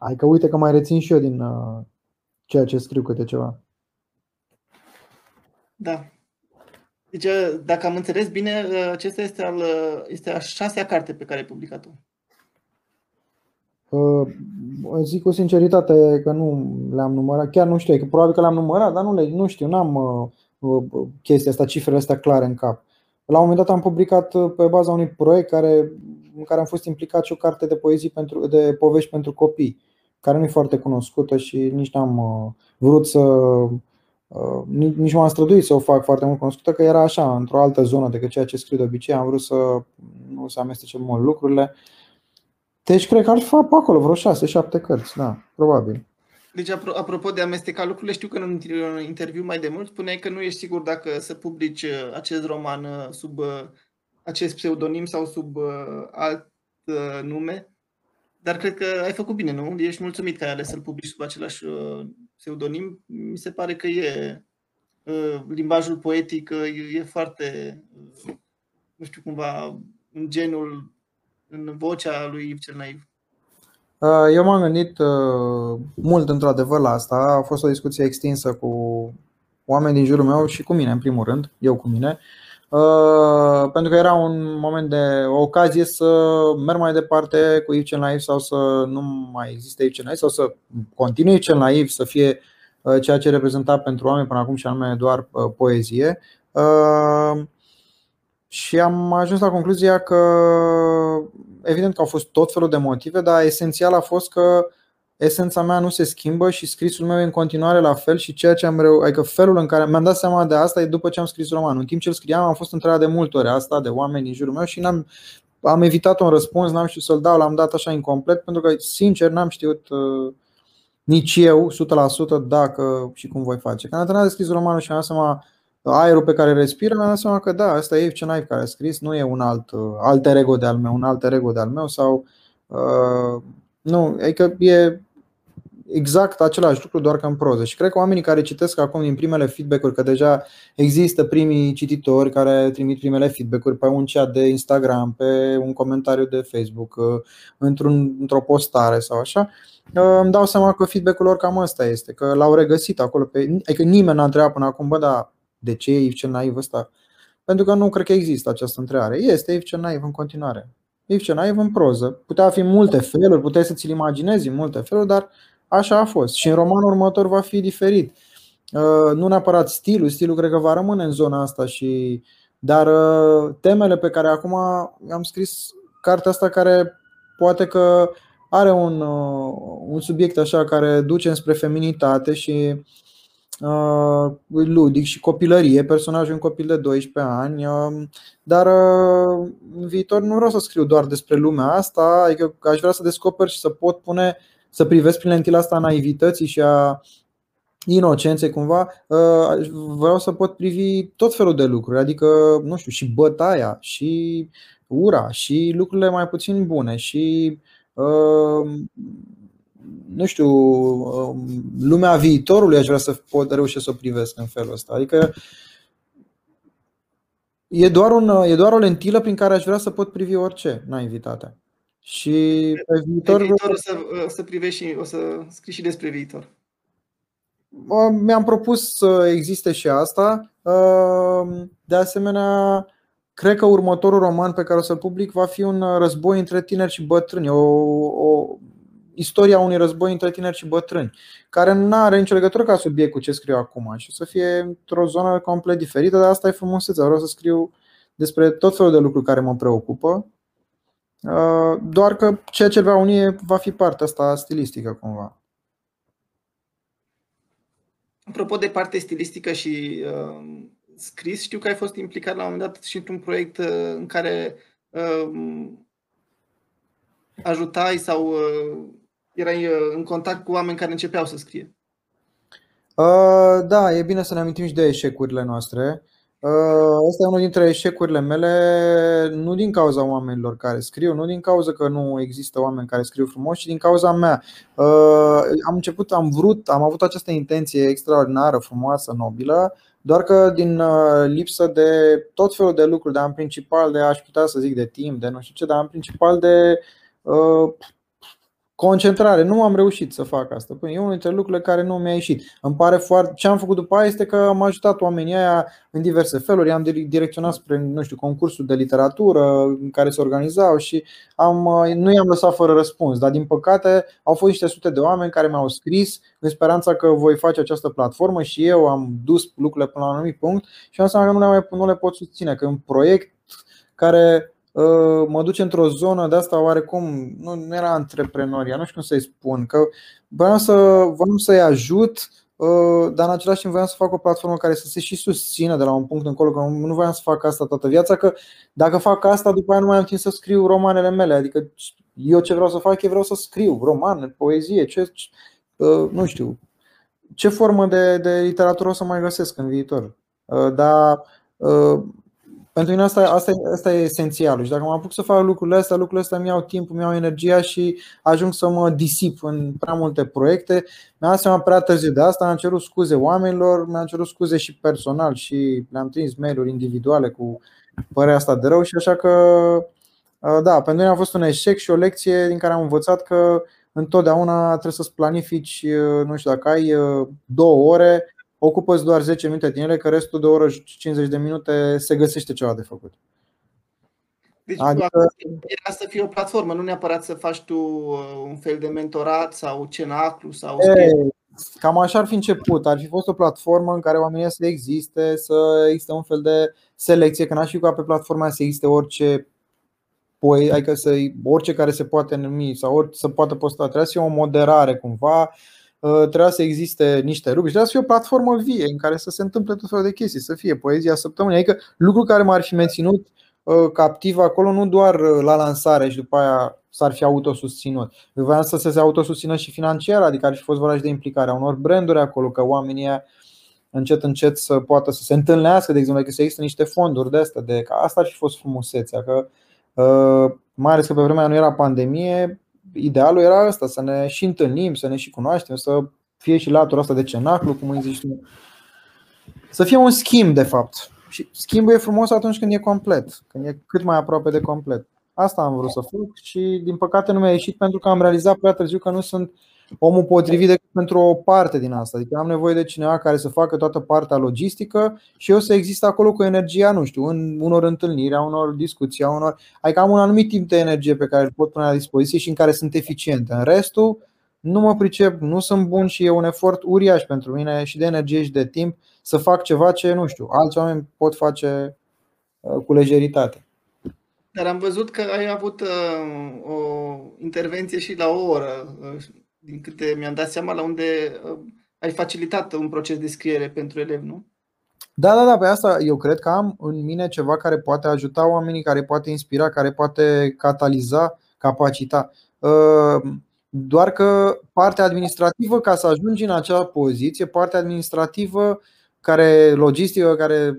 Hai că uite că mai rețin și eu din uh, ceea ce scriu câte ceva. Da. Deci, uh, dacă am înțeles bine, uh, acesta este, al, uh, este a șasea carte pe care ai publicat-o. Zic cu sinceritate că nu le-am numărat, chiar nu știu, că probabil că le-am numărat, dar nu, le, nu știu, n-am uh, chestia asta, cifrele astea clare în cap. La un moment dat am publicat uh, pe baza unui proiect care, în care am fost implicat și o carte de poezii pentru, de povești pentru copii, care nu e foarte cunoscută și nici n-am uh, vrut să nici, nici m-am străduit să o fac foarte mult cunoscută, că era așa, într-o altă zonă decât ceea ce scriu de obicei, am vrut să nu se amestece mult lucrurile deci cred că ar fi pe acolo vreo 6-7 cărți, da, probabil. Deci, apropo de amesteca lucrurile, știu că în un interviu mai de mult spuneai că nu ești sigur dacă să publici uh, acest roman uh, sub uh, acest pseudonim sau sub alt nume, dar cred că ai făcut bine, nu? Ești mulțumit că ai ales să-l publici sub același pseudonim. Mi se pare că e limbajul poetic e foarte, nu știu, cumva în genul în vocea lui Yves cel Naiv? Uh, eu m-am gândit uh, mult într-adevăr la asta. A fost o discuție extinsă cu oameni din jurul meu și cu mine, în primul rând, eu cu mine. Uh, pentru că era un moment de o ocazie să merg mai departe cu Yves cel Naiv sau să nu mai existe Yves cel Naiv sau să continui cel Naiv să fie ceea ce reprezenta pentru oameni până acum și anume doar poezie. Și am ajuns la concluzia că, evident că au fost tot felul de motive, dar esențial a fost că esența mea nu se schimbă și scrisul meu e în continuare la fel și ceea ce am reu- adică felul în care mi-am dat seama de asta e după ce am scris romanul. În timp ce îl scriam am fost întrebat de multe ori asta de oameni din jurul meu și n-am, am evitat un răspuns, n-am știut să-l dau, l-am dat așa incomplet pentru că sincer n-am știut uh, nici eu 100% dacă și cum voi face. Când am terminat de scris romanul și am dat seama aerul pe care respiră, mi-am dat seama că da, asta e ce care a scris, nu e un alt uh, alter ego de al meu, un alter ego de al meu sau uh, nu, adică e exact același lucru, doar că în proză. Și cred că oamenii care citesc acum din primele feedback-uri, că deja există primii cititori care trimit primele feedback-uri pe un chat de Instagram, pe un comentariu de Facebook, uh, într-un, într-o postare sau așa, uh, îmi dau seama că feedback-ul lor cam ăsta este, că l-au regăsit acolo. Pe, adică nimeni n-a întrebat până acum, bă, dar de ce e cel naiv ăsta? Pentru că nu cred că există această întrebare. Este Yves cel naiv în continuare. Yves cel naiv în proză. Putea fi multe feluri, puteai să ți-l imaginezi în multe feluri, dar Așa a fost. Și în romanul următor va fi diferit. Uh, nu neapărat stilul, stilul cred că va rămâne în zona asta și dar uh, temele pe care acum am scris cartea asta care poate că are un, uh, un subiect așa care duce înspre feminitate și uh, ludic și copilărie, personajul un copil de 12 ani, uh, dar uh, în viitor nu vreau să scriu doar despre lumea asta, adică aș vrea să descoper și să pot pune uh, să privesc prin lentila asta a naivității și a inocenței cumva, uh, vreau să pot privi tot felul de lucruri, adică, nu știu, și bătaia, și ura, și lucrurile mai puțin bune, și uh, nu știu, uh, lumea viitorului aș vrea să pot reuși să o privesc în felul ăsta. Adică e doar, un, e doar o lentilă prin care aș vrea să pot privi orice naivitatea. Și pe viitor, pe viitor o, să, o să privești și o să scrii și despre viitor. Mi-am propus să existe și asta. De asemenea, cred că următorul roman pe care o să-l public va fi un război între tineri și bătrâni, o, o istoria unui război între tineri și bătrâni, care nu are nicio legătură ca subiect cu ce scriu acum și să fie într-o zonă complet diferită, dar asta e frumusețea. Vreau să scriu despre tot felul de lucruri care mă preocupă Uh, doar că ceea ce va uni va fi partea asta stilistică cumva. Apropo de parte stilistică și uh, scris, știu că ai fost implicat la un moment dat și într-un proiect uh, în care uh, ajutai sau uh, erai uh, în contact cu oameni care începeau să scrie. Uh, da, e bine să ne amintim și de eșecurile noastre. Asta uh, e unul dintre eșecurile mele, nu din cauza oamenilor care scriu, nu din cauza că nu există oameni care scriu frumos, ci din cauza mea. Uh, am început, am vrut, am avut această intenție extraordinară, frumoasă, nobilă, doar că din uh, lipsă de tot felul de lucruri, dar în principal de, aș putea să zic, de timp, de nu știu ce, dar în principal de Concentrare. Nu am reușit să fac asta. Păi e unul dintre lucrurile care nu mi-a ieșit. Îmi pare foarte. Ce am făcut după aia este că am ajutat oamenii aia în diverse feluri. I-am direcționat spre, nu știu, concursul de literatură în care se organizau și am, nu i-am lăsat fără răspuns. Dar din păcate au fost niște sute de oameni care mi-au scris în speranța că voi face această platformă și eu am dus lucrurile până la un anumit punct și am că nu le, mai, nu le pot susține. Că un proiect care Uh, mă duce într-o zonă de asta oarecum, nu, nu era antreprenoria, nu știu cum să-i spun, că vreau, să, vreau să-i ajut, uh, dar în același timp vreau să fac o platformă care să se și susțină de la un punct încolo, că nu vreau să fac asta toată viața, că dacă fac asta, după aia nu mai am timp să scriu romanele mele, adică eu ce vreau să fac e vreau să scriu romane, poezie, ce, uh, nu știu, ce formă de, de literatură o să mai găsesc în viitor. Dar pentru mine asta, asta, asta e esențial. Și dacă mă apuc să fac lucrurile astea, lucrurile astea mi iau timp, mi iau energia și ajung să mă disip în prea multe proiecte. Mi-am seama prea târziu de asta, am cerut scuze oamenilor, mi-am cerut scuze și personal și le-am trimis mail-uri individuale cu părerea asta de rău și așa că da, pentru mine a fost un eșec și o lecție din care am învățat că întotdeauna trebuie să-ți planifici, nu știu, dacă ai două ore, ocupă doar 10 minute din ele, că restul de oră 50 de minute se găsește ceva de făcut. Deci adică... era să fie o platformă, nu neapărat să faci tu uh, un fel de mentorat sau cenaclu sau e, Cam așa ar fi început. Ar fi fost o platformă în care oamenii să existe, să existe un fel de selecție, că n-aș fi ca pe platforma să existe orice poe, adică să, orice care se poate numi sau orice să poată posta, trebuie să fie o moderare cumva, uh, trebuia să existe niște rubrici, trebuia să fie o platformă vie în care să se întâmple tot felul de chestii, să fie poezia săptămânii, adică lucru care m-ar fi menținut uh, captiv acolo nu doar uh, la lansare și după aia s-ar fi autosusținut. Vreau să se autosusțină și financiar, adică ar fi fost vorba și de implicarea unor branduri acolo, că oamenii încet încet să poată să se întâlnească, de exemplu, că să există niște fonduri de astea, de, că asta ar fi fost frumusețea, că uh, mai ales că pe vremea nu era pandemie, idealul era ăsta, să ne și întâlnim, să ne și cunoaștem, să fie și latura asta de cenaclu, cum îi zici tu. Să fie un schimb, de fapt. Și schimbul e frumos atunci când e complet, când e cât mai aproape de complet. Asta am vrut să fac și din păcate nu mi-a ieșit pentru că am realizat prea târziu că nu sunt omul potrivit decât pentru o parte din asta. Adică am nevoie de cineva care să facă toată partea logistică și eu să exist acolo cu energia, nu știu, în unor întâlniri, a unor discuții, a unor. Adică am un anumit timp de energie pe care îl pot pune la dispoziție și în care sunt eficient. În restul, nu mă pricep, nu sunt bun și e un efort uriaș pentru mine și de energie și de timp să fac ceva ce, nu știu, alți oameni pot face uh, cu lejeritate. Dar am văzut că ai avut uh, o intervenție și la o oră, uh, din câte mi-am dat seama, la unde uh, ai facilitat un proces de scriere pentru elevi, nu? Da, da, da, pe asta eu cred că am în mine ceva care poate ajuta oamenii, care poate inspira, care poate cataliza, capacita. Uh, doar că partea administrativă, ca să ajungi în acea poziție, partea administrativă care logistică, care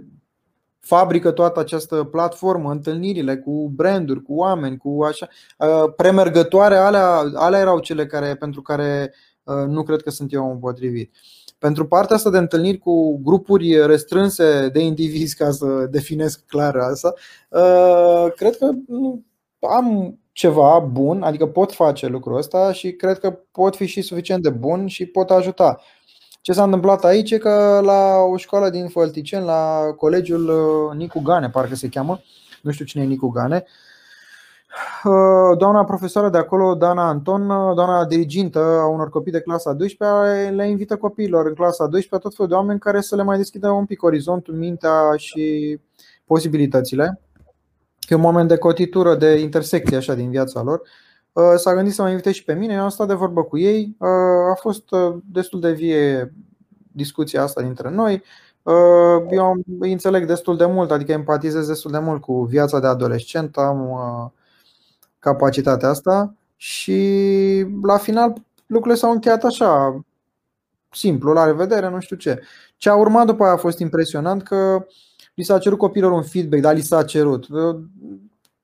fabrică toată această platformă, întâlnirile cu branduri, cu oameni, cu așa. Uh, premergătoare, alea, alea erau cele care, pentru care uh, nu cred că sunt eu împotrivit. Pentru partea asta de întâlniri cu grupuri restrânse de indivizi, ca să definesc clar asta, uh, cred că am ceva bun, adică pot face lucrul ăsta și cred că pot fi și suficient de bun și pot ajuta. Ce s-a întâmplat aici e că la o școală din Fălticen, la colegiul uh, Nicu Gane, parcă se cheamă, nu știu cine e Nicu Gane, uh, doamna profesoară de acolo, Dana Anton, uh, doamna dirigintă a unor copii de clasa 12, le invită copiilor în clasa 12 tot felul de oameni care să le mai deschidă un pic orizontul, mintea și posibilitățile. E un moment de cotitură, de intersecție așa din viața lor Uh, s-a gândit să mă invite și pe mine, eu am stat de vorbă cu ei. Uh, a fost uh, destul de vie discuția asta dintre noi. Eu îi înțeleg destul de mult, adică empatizez destul de mult cu viața de adolescent, am capacitatea asta și la final lucrurile s-au încheiat așa, simplu, la revedere, nu știu ce. Ce a urmat după aia a fost impresionant că li s-a cerut copilor un feedback, dar li s-a cerut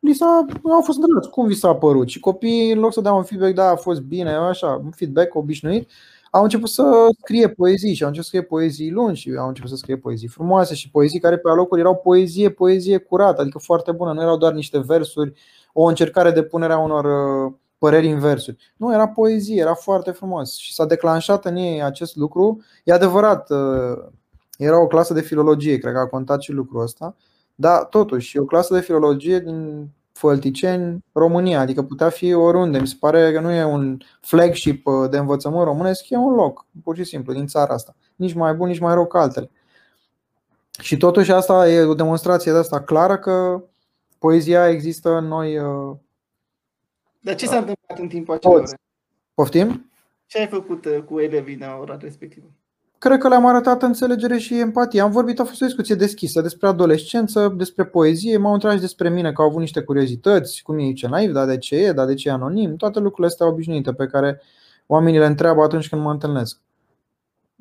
li s-a, au fost întrebați cum vi s-a părut și copiii în loc să dea un feedback, da, a fost bine, așa, un feedback obișnuit, au început să scrie poezii și au început să scrie poezii lungi și au început să scrie poezii frumoase și poezii care pe alocuri erau poezie, poezie curată, adică foarte bună, nu erau doar niște versuri, o încercare de punere a unor uh, păreri în versuri. Nu, era poezie, era foarte frumos și s-a declanșat în ei acest lucru. E adevărat, uh, era o clasă de filologie, cred că a contat și lucrul ăsta dar totuși, e o clasă de filologie din Fălticeni, România, adică putea fi oriunde. Mi se pare că nu e un flagship uh, de învățământ românesc, e un loc, pur și simplu, din țara asta. Nici mai bun, nici mai rău ca altele. Și totuși asta e o demonstrație de asta clară că poezia există în noi. Uh, Dar ce s-a întâmplat în timpul acelor? Poftim? Ce ai făcut uh, cu elevii în ora respectivă? Cred că le-am arătat înțelegere și empatie. Am vorbit, a fost o discuție deschisă despre adolescență, despre poezie, m-au întrebat și despre mine că au avut niște curiozități, cum e ce naiv, dar de ce e, dar de ce e anonim, toate lucrurile astea obișnuite pe care oamenii le întreabă atunci când mă întâlnesc.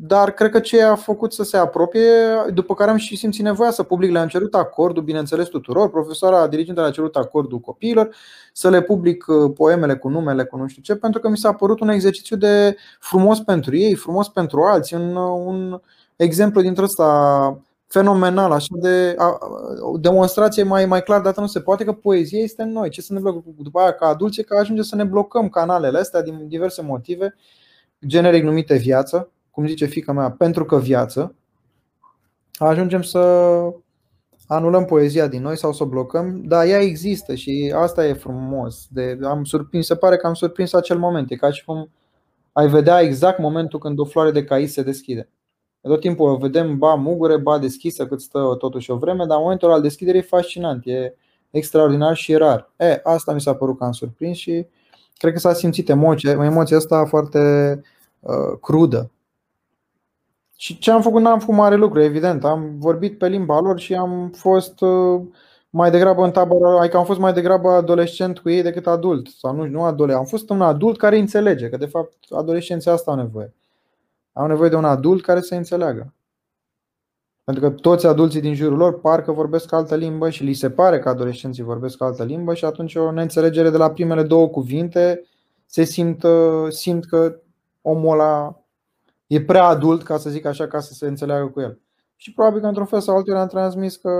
Dar cred că ce a făcut să se apropie, după care am și simțit nevoia să public, le-am cerut acordul, bineînțeles, tuturor. Profesoara dirigentă le-a cerut acordul copiilor, să le public uh, poemele cu numele, cu nu știu ce, pentru că mi s-a părut un exercițiu de frumos pentru ei, frumos pentru alții, un, un exemplu dintr ăsta fenomenal, așa de a, o demonstrație mai, mai clar dată nu se poate că poezia este în noi. Ce se întâmplă după aia ca adulți că ajunge să ne blocăm canalele astea din diverse motive, generic numite viață, cum zice fica mea, pentru că viață, ajungem să anulăm poezia din noi sau să o blocăm, dar ea există și asta e frumos. De, am surprins, se pare că am surprins acel moment. E ca și cum ai vedea exact momentul când o floare de cais se deschide. Tot timpul o vedem ba mugure, ba deschisă cât stă totuși o vreme, dar momentul al deschiderii e fascinant. E extraordinar și rar. E, asta mi s-a părut cam surprins și cred că s-a simțit emoție, emoția asta foarte uh, crudă. Și ce am făcut? N-am făcut mare lucru, evident. Am vorbit pe limba lor și am fost uh, mai degrabă în tabără, adică am fost mai degrabă adolescent cu ei decât adult. Sau nu, nu adolescent, am fost un adult care înțelege, că de fapt adolescenții asta au nevoie. Au nevoie de un adult care să înțeleagă. Pentru că toți adulții din jurul lor parcă vorbesc altă limbă și li se pare că adolescenții vorbesc altă limbă și atunci o neînțelegere de la primele două cuvinte se simt, simt că omul ăla e prea adult, ca să zic așa, ca să se înțeleagă cu el. Și probabil că într-un fel sau altul am transmis că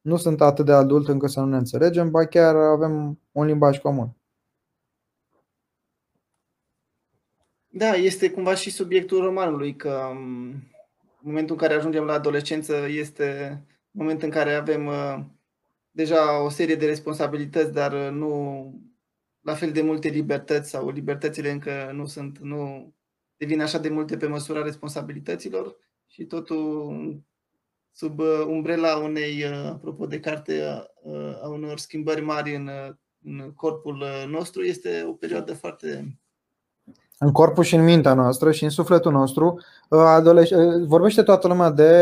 nu sunt atât de adult încât să nu ne înțelegem, ba chiar avem un limbaj comun. Da, este cumva și subiectul romanului, că în momentul în care ajungem la adolescență este momentul în care avem uh, deja o serie de responsabilități, dar uh, nu la fel de multe libertăți sau libertățile încă nu sunt, nu devin așa de multe pe măsura responsabilităților și totul sub uh, umbrela unei, apropo de carte, a unor schimbări mari în, în corpul nostru, este o perioadă foarte în corpul și în mintea noastră și în sufletul nostru. Uh, uh, vorbește toată lumea de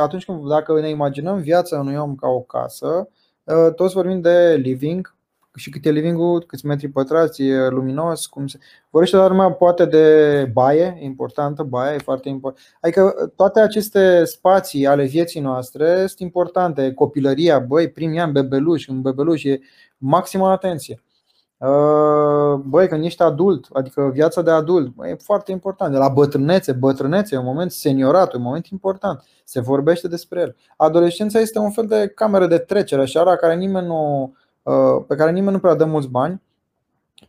atunci când, dacă ne imaginăm viața unui om ca o casă, uh, toți vorbim de living și cât e living câți metri pătrați, e luminos, cum se... Vorbește toată lumea poate de baie, importantă, baie e foarte important. Adică toate aceste spații ale vieții noastre sunt importante. Copilăria, băi, primii ani, bebeluș, un bebeluș e maximă atenție. Uh, băi, când ești adult, adică viața de adult, băi, e foarte important. De la bătrânețe, bătrânețe e un moment seniorat, un moment important. Se vorbește despre el. Adolescența este un fel de cameră de trecere, așa, la care nimeni nu, uh, pe care nimeni nu prea dă mulți bani.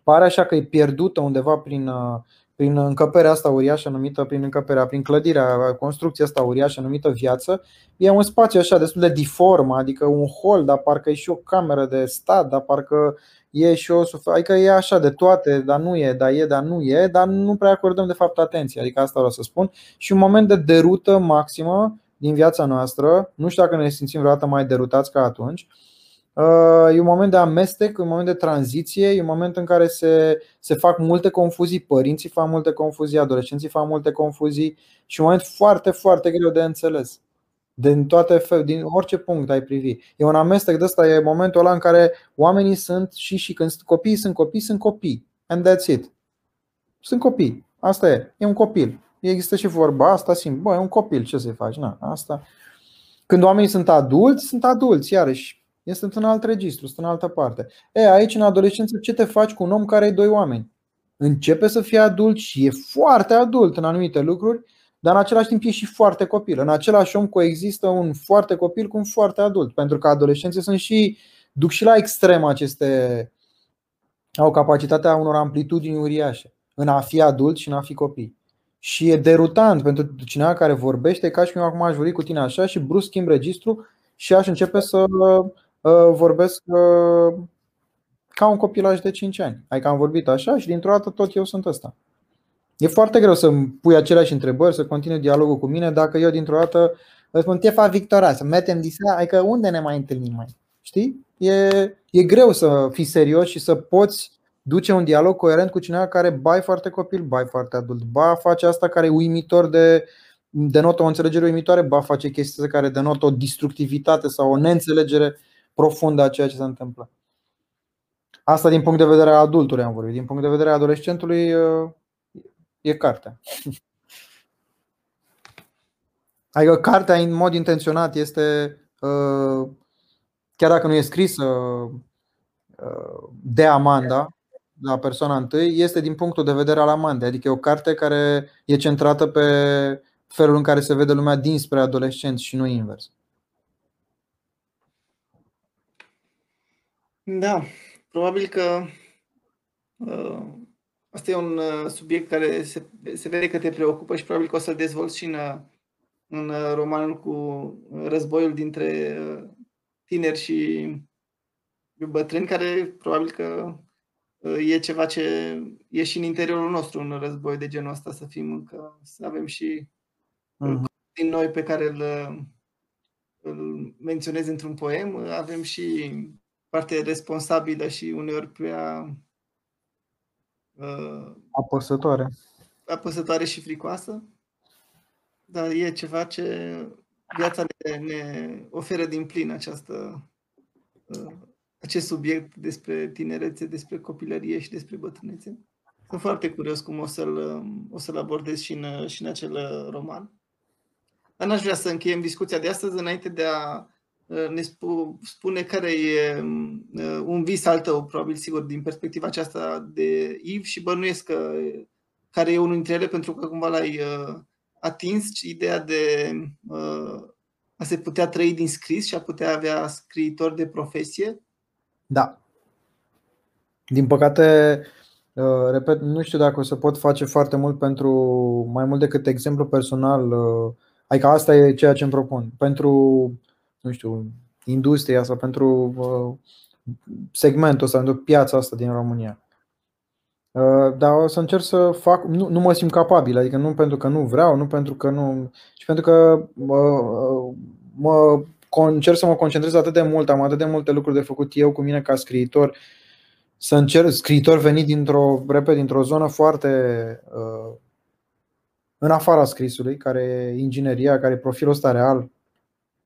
Pare așa că e pierdută undeva prin, uh, prin încăperea asta uriașă numită, prin încăperea, prin clădirea, construcția asta uriașă numită viață. E un spațiu așa destul de diform, adică un hol, dar parcă e și o cameră de stat, dar parcă e și o adică e așa de toate, dar nu e, dar e, dar nu e, dar nu prea acordăm de fapt atenție, adică asta vreau să spun. Și un moment de derută maximă din viața noastră, nu știu dacă ne simțim vreodată mai derutați ca atunci, uh, E un moment de amestec, un moment de tranziție, e un moment în care se, se fac multe confuzii, părinții fac multe confuzii, adolescenții fac multe confuzii și un moment foarte, foarte greu de înțeles din toate fel, din orice punct ai privi. E un amestec de ăsta, e momentul ăla în care oamenii sunt și și când copiii sunt copii, sunt copii. And that's it. Sunt copii. Asta e. E un copil. Există și vorba asta, simt, bă, e un copil, ce să-i faci? Na, asta. Când oamenii sunt adulți, sunt adulți, iarăși. Este în alt registru, sunt în altă parte. E, aici, în adolescență, ce te faci cu un om care ai doi oameni? Începe să fie adult și e foarte adult în anumite lucruri dar în același timp e și foarte copil. În același om coexistă un foarte copil cu un foarte adult, pentru că adolescenții sunt și duc și la extrem aceste au capacitatea unor amplitudini uriașe în a fi adult și în a fi copil. Și e derutant pentru cineva care vorbește ca și cum acum aș vorbi cu tine așa și brusc schimb registru și aș începe să uh, vorbesc uh, ca un copilaj de 5 ani. Adică am vorbit așa și dintr-o dată tot eu sunt ăsta. E foarte greu să-mi pui aceleași întrebări, să continui dialogul cu mine dacă eu dintr-o dată îți spun Tefa Victora, să metem disa, adică unde ne mai întâlnim mai? Știi? E, e greu să fii serios și să poți duce un dialog coerent cu cineva care bai foarte copil, bai foarte adult, ba face asta care e uimitor de denotă o înțelegere uimitoare, ba face chestii care denotă o destructivitate sau o neînțelegere profundă a ceea ce se întâmplă. Asta din punct de vedere al adultului am vorbit. Din punct de vedere al adolescentului e cartea. Adică cartea în mod intenționat este, uh, chiar dacă nu e scrisă uh, de Amanda, la persoana întâi, este din punctul de vedere al Amandei. Adică e o carte care e centrată pe felul în care se vede lumea dinspre adolescenți și nu invers. Da, probabil că uh, Asta e un uh, subiect care se, se vede că te preocupă și probabil că o să-l dezvolți și în, uh, în uh, romanul cu războiul dintre tineri și bătrâni, care probabil că e ceva ce e și în interiorul nostru, un război de genul ăsta, să fim încă, să avem și uh-huh. din noi pe care îl, îl menționez într-un poem, avem și foarte responsabilă și uneori prea uh, apăsătoare. apăsătoare și fricoasă, dar e ceva ce viața ne, ne oferă din plin această, uh, acest subiect despre tinerețe, despre copilărie și despre bătrânețe. Sunt foarte curios cum o să-l, o să-l abordez și în, și în acel roman. Dar n-aș vrea să încheiem discuția de astăzi înainte de a uh, ne spune care e uh, un vis al tău, probabil, sigur, din perspectiva aceasta de Iv și bănuiesc că care e unul dintre ele, pentru că cumva l-ai atins ideea de uh, a se putea trăi din scris și a putea avea scriitor de profesie? Da. Din păcate, uh, repet, nu știu dacă o să pot face foarte mult pentru mai mult decât exemplu personal. Uh, adică asta e ceea ce îmi propun. Pentru, nu știu, industria sau pentru segmentul ăsta, pentru piața asta din România. Uh, dar o să încerc să fac, nu, nu mă simt capabil, adică nu pentru că nu vreau, nu pentru că nu, ci pentru că mă, mă încerc să mă concentrez atât de mult, am atât de multe lucruri de făcut eu cu mine ca scriitor, să încerc, scriitor venit dintr-o, repet, dintr-o zonă foarte uh, în afara scrisului, care e ingineria, care e profilul ăsta real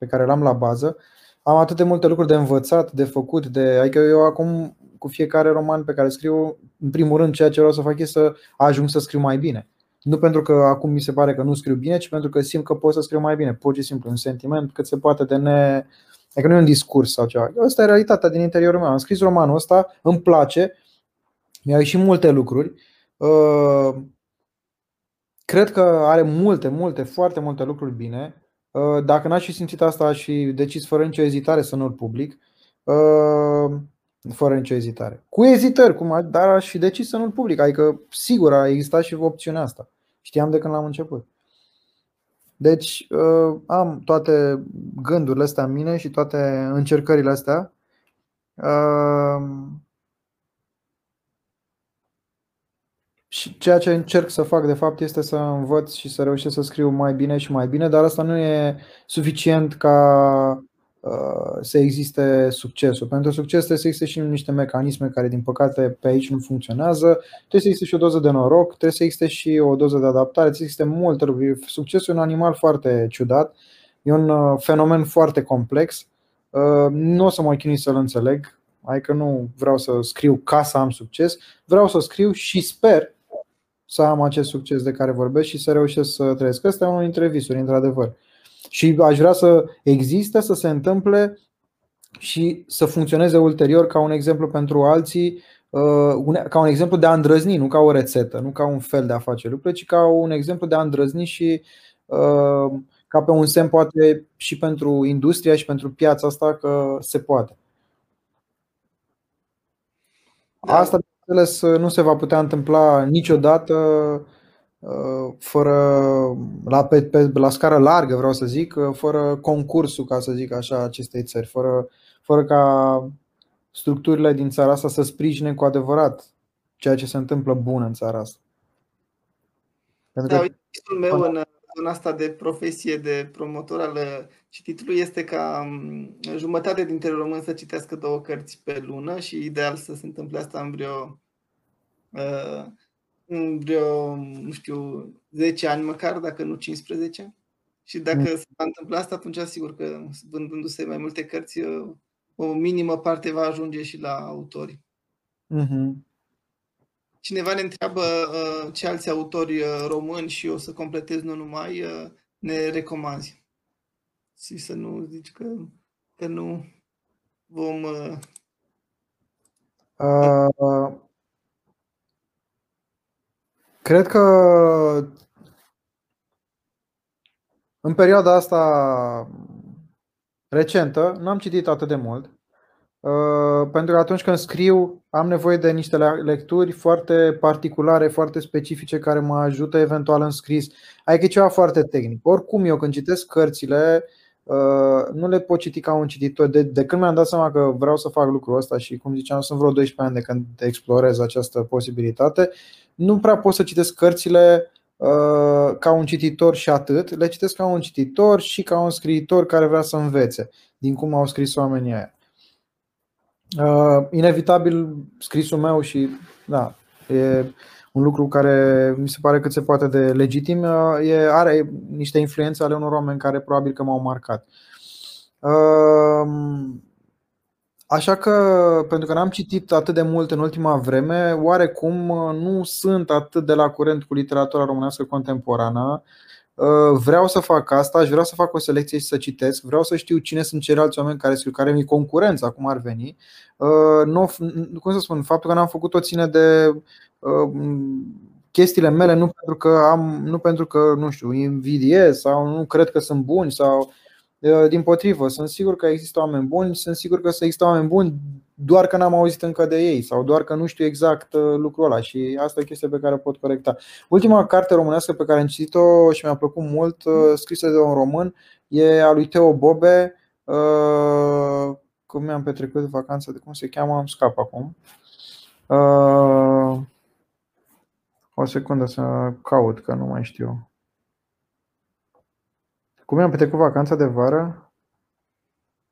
pe care l-am la bază, am atât de multe lucruri de învățat, de făcut, de, adică eu acum cu fiecare roman pe care scriu, în primul rând, ceea ce vreau să fac este să ajung să scriu mai bine. Nu pentru că acum mi se pare că nu scriu bine, ci pentru că simt că pot să scriu mai bine. Pur și simplu, un sentiment cât se poate de ne. Adică nu e un discurs sau ceva. Asta e realitatea din interiorul meu. Am scris romanul ăsta, îmi place, mi-au ieșit multe lucruri. Uh, cred că are multe, multe, foarte multe lucruri bine. Uh, dacă n-aș fi simțit asta, aș fi decis fără nicio ezitare să nu-l public. Uh, fără nicio ezitare. Cu ezitări, cum, dar aș fi decis să nu-l public. Adică, sigur, a existat și opțiunea asta. Știam de când l-am început. Deci, uh, am toate gândurile astea în mine și toate încercările astea. Și ceea ce încerc să fac, de fapt, este să învăț și să reușesc să scriu mai bine și mai bine, dar asta nu e suficient ca Uh, să existe succesul. Pentru succes trebuie să existe și niște mecanisme care, din păcate, pe aici nu funcționează. Trebuie să existe și o doză de noroc, trebuie să existe și o doză de adaptare, trebuie să existe multe lucruri. Succesul e un animal foarte ciudat, e un uh, fenomen foarte complex. Uh, nu o să mă chinui să-l înțeleg, adică nu vreau să scriu ca să am succes, vreau să scriu și sper să am acest succes de care vorbesc și să reușesc să trăiesc. Asta e unul dintre visuri, într-adevăr. Și aș vrea să existe, să se întâmple și să funcționeze ulterior ca un exemplu pentru alții, uh, ca un exemplu de a îndrăzni, nu ca o rețetă, nu ca un fel de a face lucruri, ci ca un exemplu de a îndrăzni și uh, ca pe un semn poate și pentru industria și pentru piața asta că se poate. Da. Asta, bineînțeles, nu se va putea întâmpla niciodată Uh, fără, la, pe, pe, la scară largă, vreau să zic, uh, fără concursul, ca să zic așa, acestei țări, fără, fără ca structurile din țara asta să sprijine cu adevărat ceea ce se întâmplă bun în țara asta. Pentru da, că... meu în zona asta de profesie de promotor al uh, cititului este ca um, jumătate dintre români să citească două cărți pe lună și ideal să se întâmple asta în vreo uh, în vreo, nu știu, 10 ani măcar, dacă nu 15. Și dacă mm. se va întâmpla asta, atunci sigur că vândându-se mai multe cărți, o minimă parte va ajunge și la autori. Mm-hmm. Cineva ne întreabă uh, ce alți autori uh, români și o să completez nu numai, uh, ne recomanzi. Și să nu zici că, că nu vom... Uh... Uh, Cred că în perioada asta recentă n-am citit atât de mult. Uh, pentru că atunci când scriu am nevoie de niște lecturi foarte particulare, foarte specifice care mă ajută eventual în scris. Adică e ceva foarte tehnic. Oricum eu când citesc cărțile uh, nu le pot citi ca un cititor. De, de când mi-am dat seama că vreau să fac lucrul ăsta și cum ziceam sunt vreo 12 ani de când explorez această posibilitate, nu prea pot să citesc cărțile uh, ca un cititor și atât, le citesc ca un cititor și ca un scriitor care vrea să învețe din cum au scris oamenii aia. Uh, inevitabil scrisul meu și da, e un lucru care mi se pare cât se poate de legitim, uh, e, are niște influențe ale unor oameni care probabil că m-au marcat. Uh, Așa că, pentru că n-am citit atât de mult în ultima vreme, oarecum nu sunt atât de la curent cu literatura românească contemporană. Vreau să fac asta, aș vrea să fac o selecție și să citesc, vreau să știu cine sunt ceilalți oameni care scriu, care mi concurență, acum ar veni. Nu, cum să spun, faptul că n-am făcut-o ține de chestiile mele, nu pentru că am, nu pentru că, nu știu, invidiez sau nu cred că sunt buni sau din potrivă, sunt sigur că există oameni buni, sunt sigur că există oameni buni doar că n-am auzit încă de ei sau doar că nu știu exact uh, lucrul ăla și asta e chestia pe care o pot corecta. Ultima carte românească pe care am citit-o și mi-a plăcut mult, uh, scrisă de un român, e a lui Teo Bobe, uh, cum mi-am petrecut vacanța, de cum se cheamă, am scap acum. O secundă să caut, că nu mai știu. Cum mi-am petrecut vacanța de vară?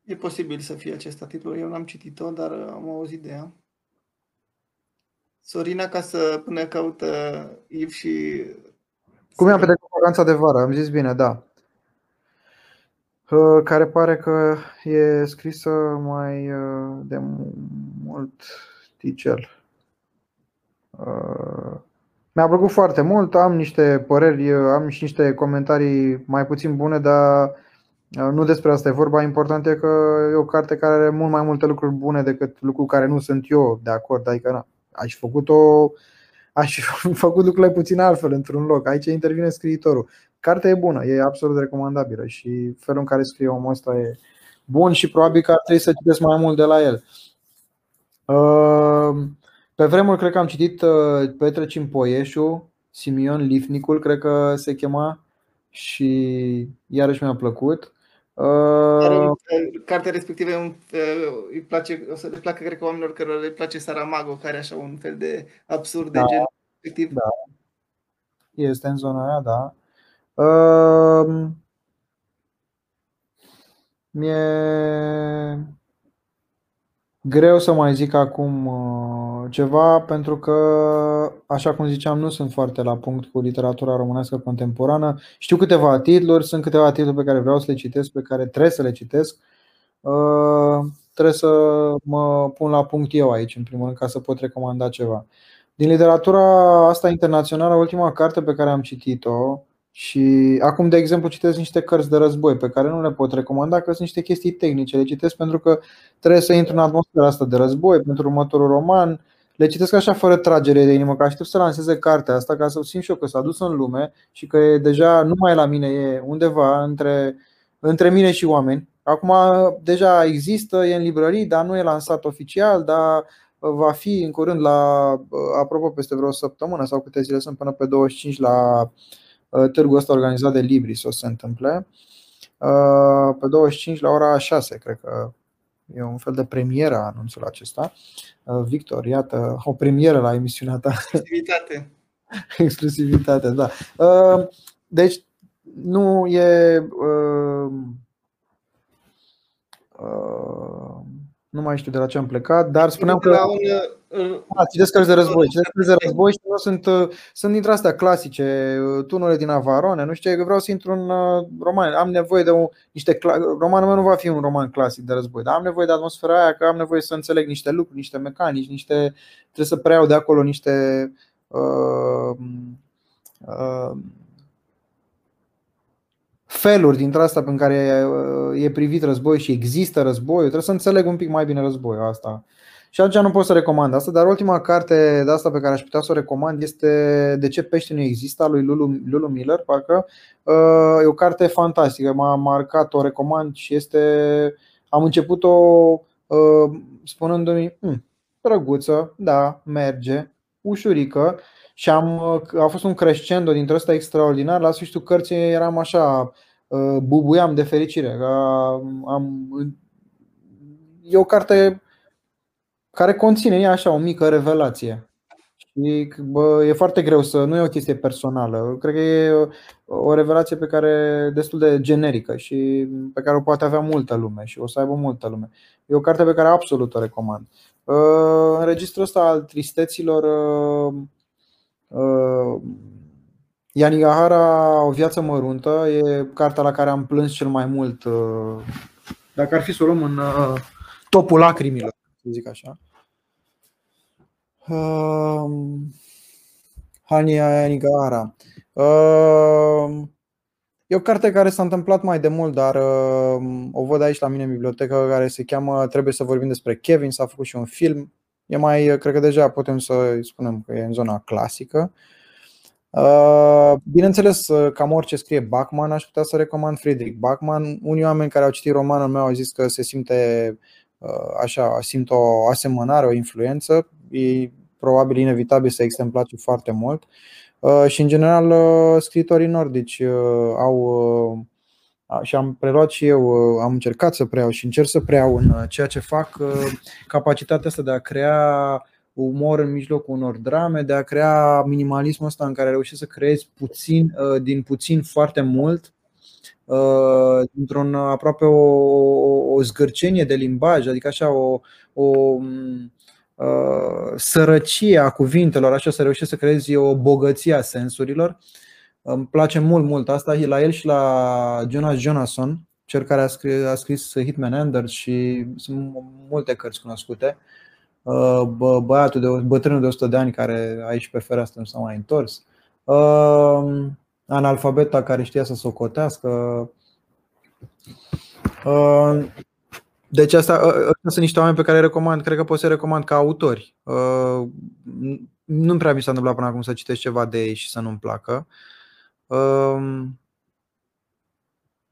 E posibil să fie acesta titlul. Eu n-am citit-o, dar am auzit de ea. Sorina, ca să până caută Iv și... Cum mi-am petrecut vacanța de vară? Am zis bine, da. Uh, care pare că e scrisă mai uh, de mult ticel. Uh, mi-a plăcut foarte mult, am niște păreri, am și niște comentarii mai puțin bune, dar uh, nu despre asta e vorba. Important e că e o carte care are mult mai multe lucruri bune decât lucruri care nu sunt eu de acord. Adică na, aș făcut-o aș fi făcut lucrurile puțin altfel într-un loc. Aici intervine scriitorul. Cartea e bună, e absolut recomandabilă și felul în care scrie omul ăsta e bun și probabil că ar trebui să citesc mai mult de la el. Uh, pe vremuri cred că am citit uh, Petre Cimpoieșu, Simion Lifnicul, cred că se chema și iarăși mi-a plăcut. Uh, cartea respectivă uh, îi place, o să le placă, cred că oamenilor care le place Saramago, care are așa un fel de absurd de da, gen respectiv. Da. Este în zona aia, da. Uh, mie Greu să mai zic acum uh, ceva pentru că, așa cum ziceam, nu sunt foarte la punct cu literatura românească contemporană. Știu câteva titluri, sunt câteva titluri pe care vreau să le citesc, pe care trebuie să le citesc. Uh, trebuie să mă pun la punct eu aici, în primul rând, ca să pot recomanda ceva. Din literatura asta internațională, ultima carte pe care am citit-o și acum, de exemplu, citesc niște cărți de război pe care nu le pot recomanda că sunt niște chestii tehnice. Le citesc pentru că trebuie să intru în atmosfera asta de război pentru următorul roman. Le citesc așa fără tragere de inimă, că aștept să lanseze cartea asta ca să simt și eu că s-a dus în lume și că e deja nu mai la mine, e undeva între, între mine și oameni. Acum deja există, e în librării, dar nu e lansat oficial, dar va fi în curând la, apropo, peste vreo săptămână sau câte zile sunt până pe 25 la Uh, târgul ăsta organizat de Libris o să se întâmple. Uh, pe 25 la ora 6, cred că e un fel de premieră anunțul acesta. Uh, Victor, iată, o premieră la emisiunea ta. Exclusivitate. Exclusivitate, da. Deci, nu e. Nu mai știu de la ce am plecat, dar spuneam că. La un, da, citesc cărți de război. Citesc cărți de război și nu sunt, uh, sunt dintre astea clasice, uh, tunurile din Avarone, nu știu, eu vreau să intru în roman. Am nevoie de un, niște. Romanul meu nu va fi un roman clasic de război, dar am nevoie de atmosfera aia, că am nevoie să înțeleg niște lucruri, niște mecanici, niște. Trebuie să preiau de acolo niște. Uh, uh, feluri dintre asta în care e privit război și există războiul, trebuie să înțeleg un pic mai bine războiul asta. Și atunci nu pot să recomand asta, dar ultima carte de asta pe care aș putea să o recomand este De ce pește nu există, a lui Lulu, Lulu Miller, parcă. E o carte fantastică, m-a marcat, o recomand și este. Am început-o spunându-mi, hm, drăguță, da, merge, ușurică și am, a fost un crescendo dintre ăsta extraordinar. La sfârșitul cărții eram așa, bubuiam de fericire. Am, e o carte care conține ea așa o mică revelație. Și bă, e foarte greu să. Nu e o chestie personală. Cred că e o revelație pe care destul de generică și pe care o poate avea multă lume și o să aibă multă lume. E o carte pe care absolut o recomand. În registrul ăsta al tristeților Yanigahara, O viață măruntă, e cartea la care am plâns cel mai mult. Dacă ar fi să o luăm în topul lacrimilor, să zic așa. Um, Hania Yanigahara. Um, E o carte care s-a întâmplat mai de mult, dar uh, o văd aici la mine în bibliotecă, care se cheamă Trebuie să vorbim despre Kevin, s-a făcut și un film. E mai, cred că deja putem să spunem că e în zona clasică. Uh, bineînțeles, uh, cam orice scrie Bachman, aș putea să recomand Friedrich Bachman. Unii oameni care au citit romanul meu au zis că se simte așa, simt o asemănare, o influență. E probabil inevitabil să îi place foarte mult. Uh, și în general uh, scritorii nordici uh, au și am preluat și eu, am încercat să preiau și încerc să preiau în ceea ce fac capacitatea asta de a crea umor în mijlocul unor drame, de a crea minimalismul ăsta în care reușești să creezi puțin, din puțin foarte mult, dintr-un aproape o, o zgârcenie de limbaj, adică așa o, o Uh, sărăcie a cuvintelor, așa să reușești să creezi o bogăție a sensurilor. Îmi place mult, mult asta, la el și la Jonas Jonasson, cel care a scris, a scris Hitman Anders și sunt multe cărți cunoscute. Uh, bă, băiatul de, bătrânul de 100 de ani care aici pe fereastră nu s-a mai întors. Uh, analfabeta care știa să socotească. Deci asta, ă, ă, sunt niște oameni pe care îi recomand, cred că pot să recomand ca autori. Ă, nu prea mi s-a întâmplat până acum să citesc ceva de ei și să nu-mi placă.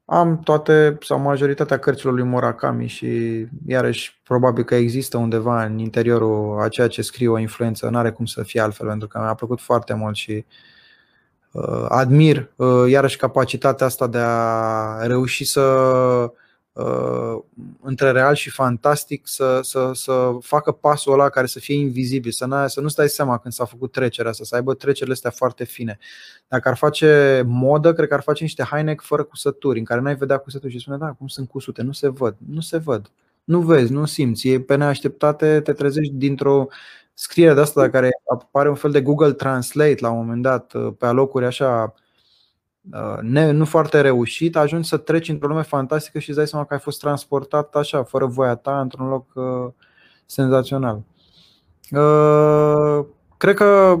Am toate sau majoritatea cărților lui Murakami și iarăși probabil că există undeva în interiorul a ceea ce scriu o influență, nu are cum să fie altfel pentru că mi-a plăcut foarte mult și admir iarăși capacitatea asta de a reuși să uh, între real și fantastic să, să, să facă pasul ăla care să fie invizibil, să, să nu stai seama când s-a făcut trecerea asta, să aibă trecerile astea foarte fine. Dacă ar face modă, cred că ar face niște haine fără cusături, în care n-ai vedea cusături și spune, da, cum sunt cusute, nu se văd, nu se văd. Nu vezi, nu simți, e pe neașteptate, te trezești dintr-o scriere de asta care apare un fel de Google Translate la un moment dat, pe alocuri așa Uh, ne, nu foarte reușit, ajungi să treci într-o lume fantastică și îți dai seama că ai fost transportat așa, fără voia ta, într-un loc uh, senzațional. Uh, cred că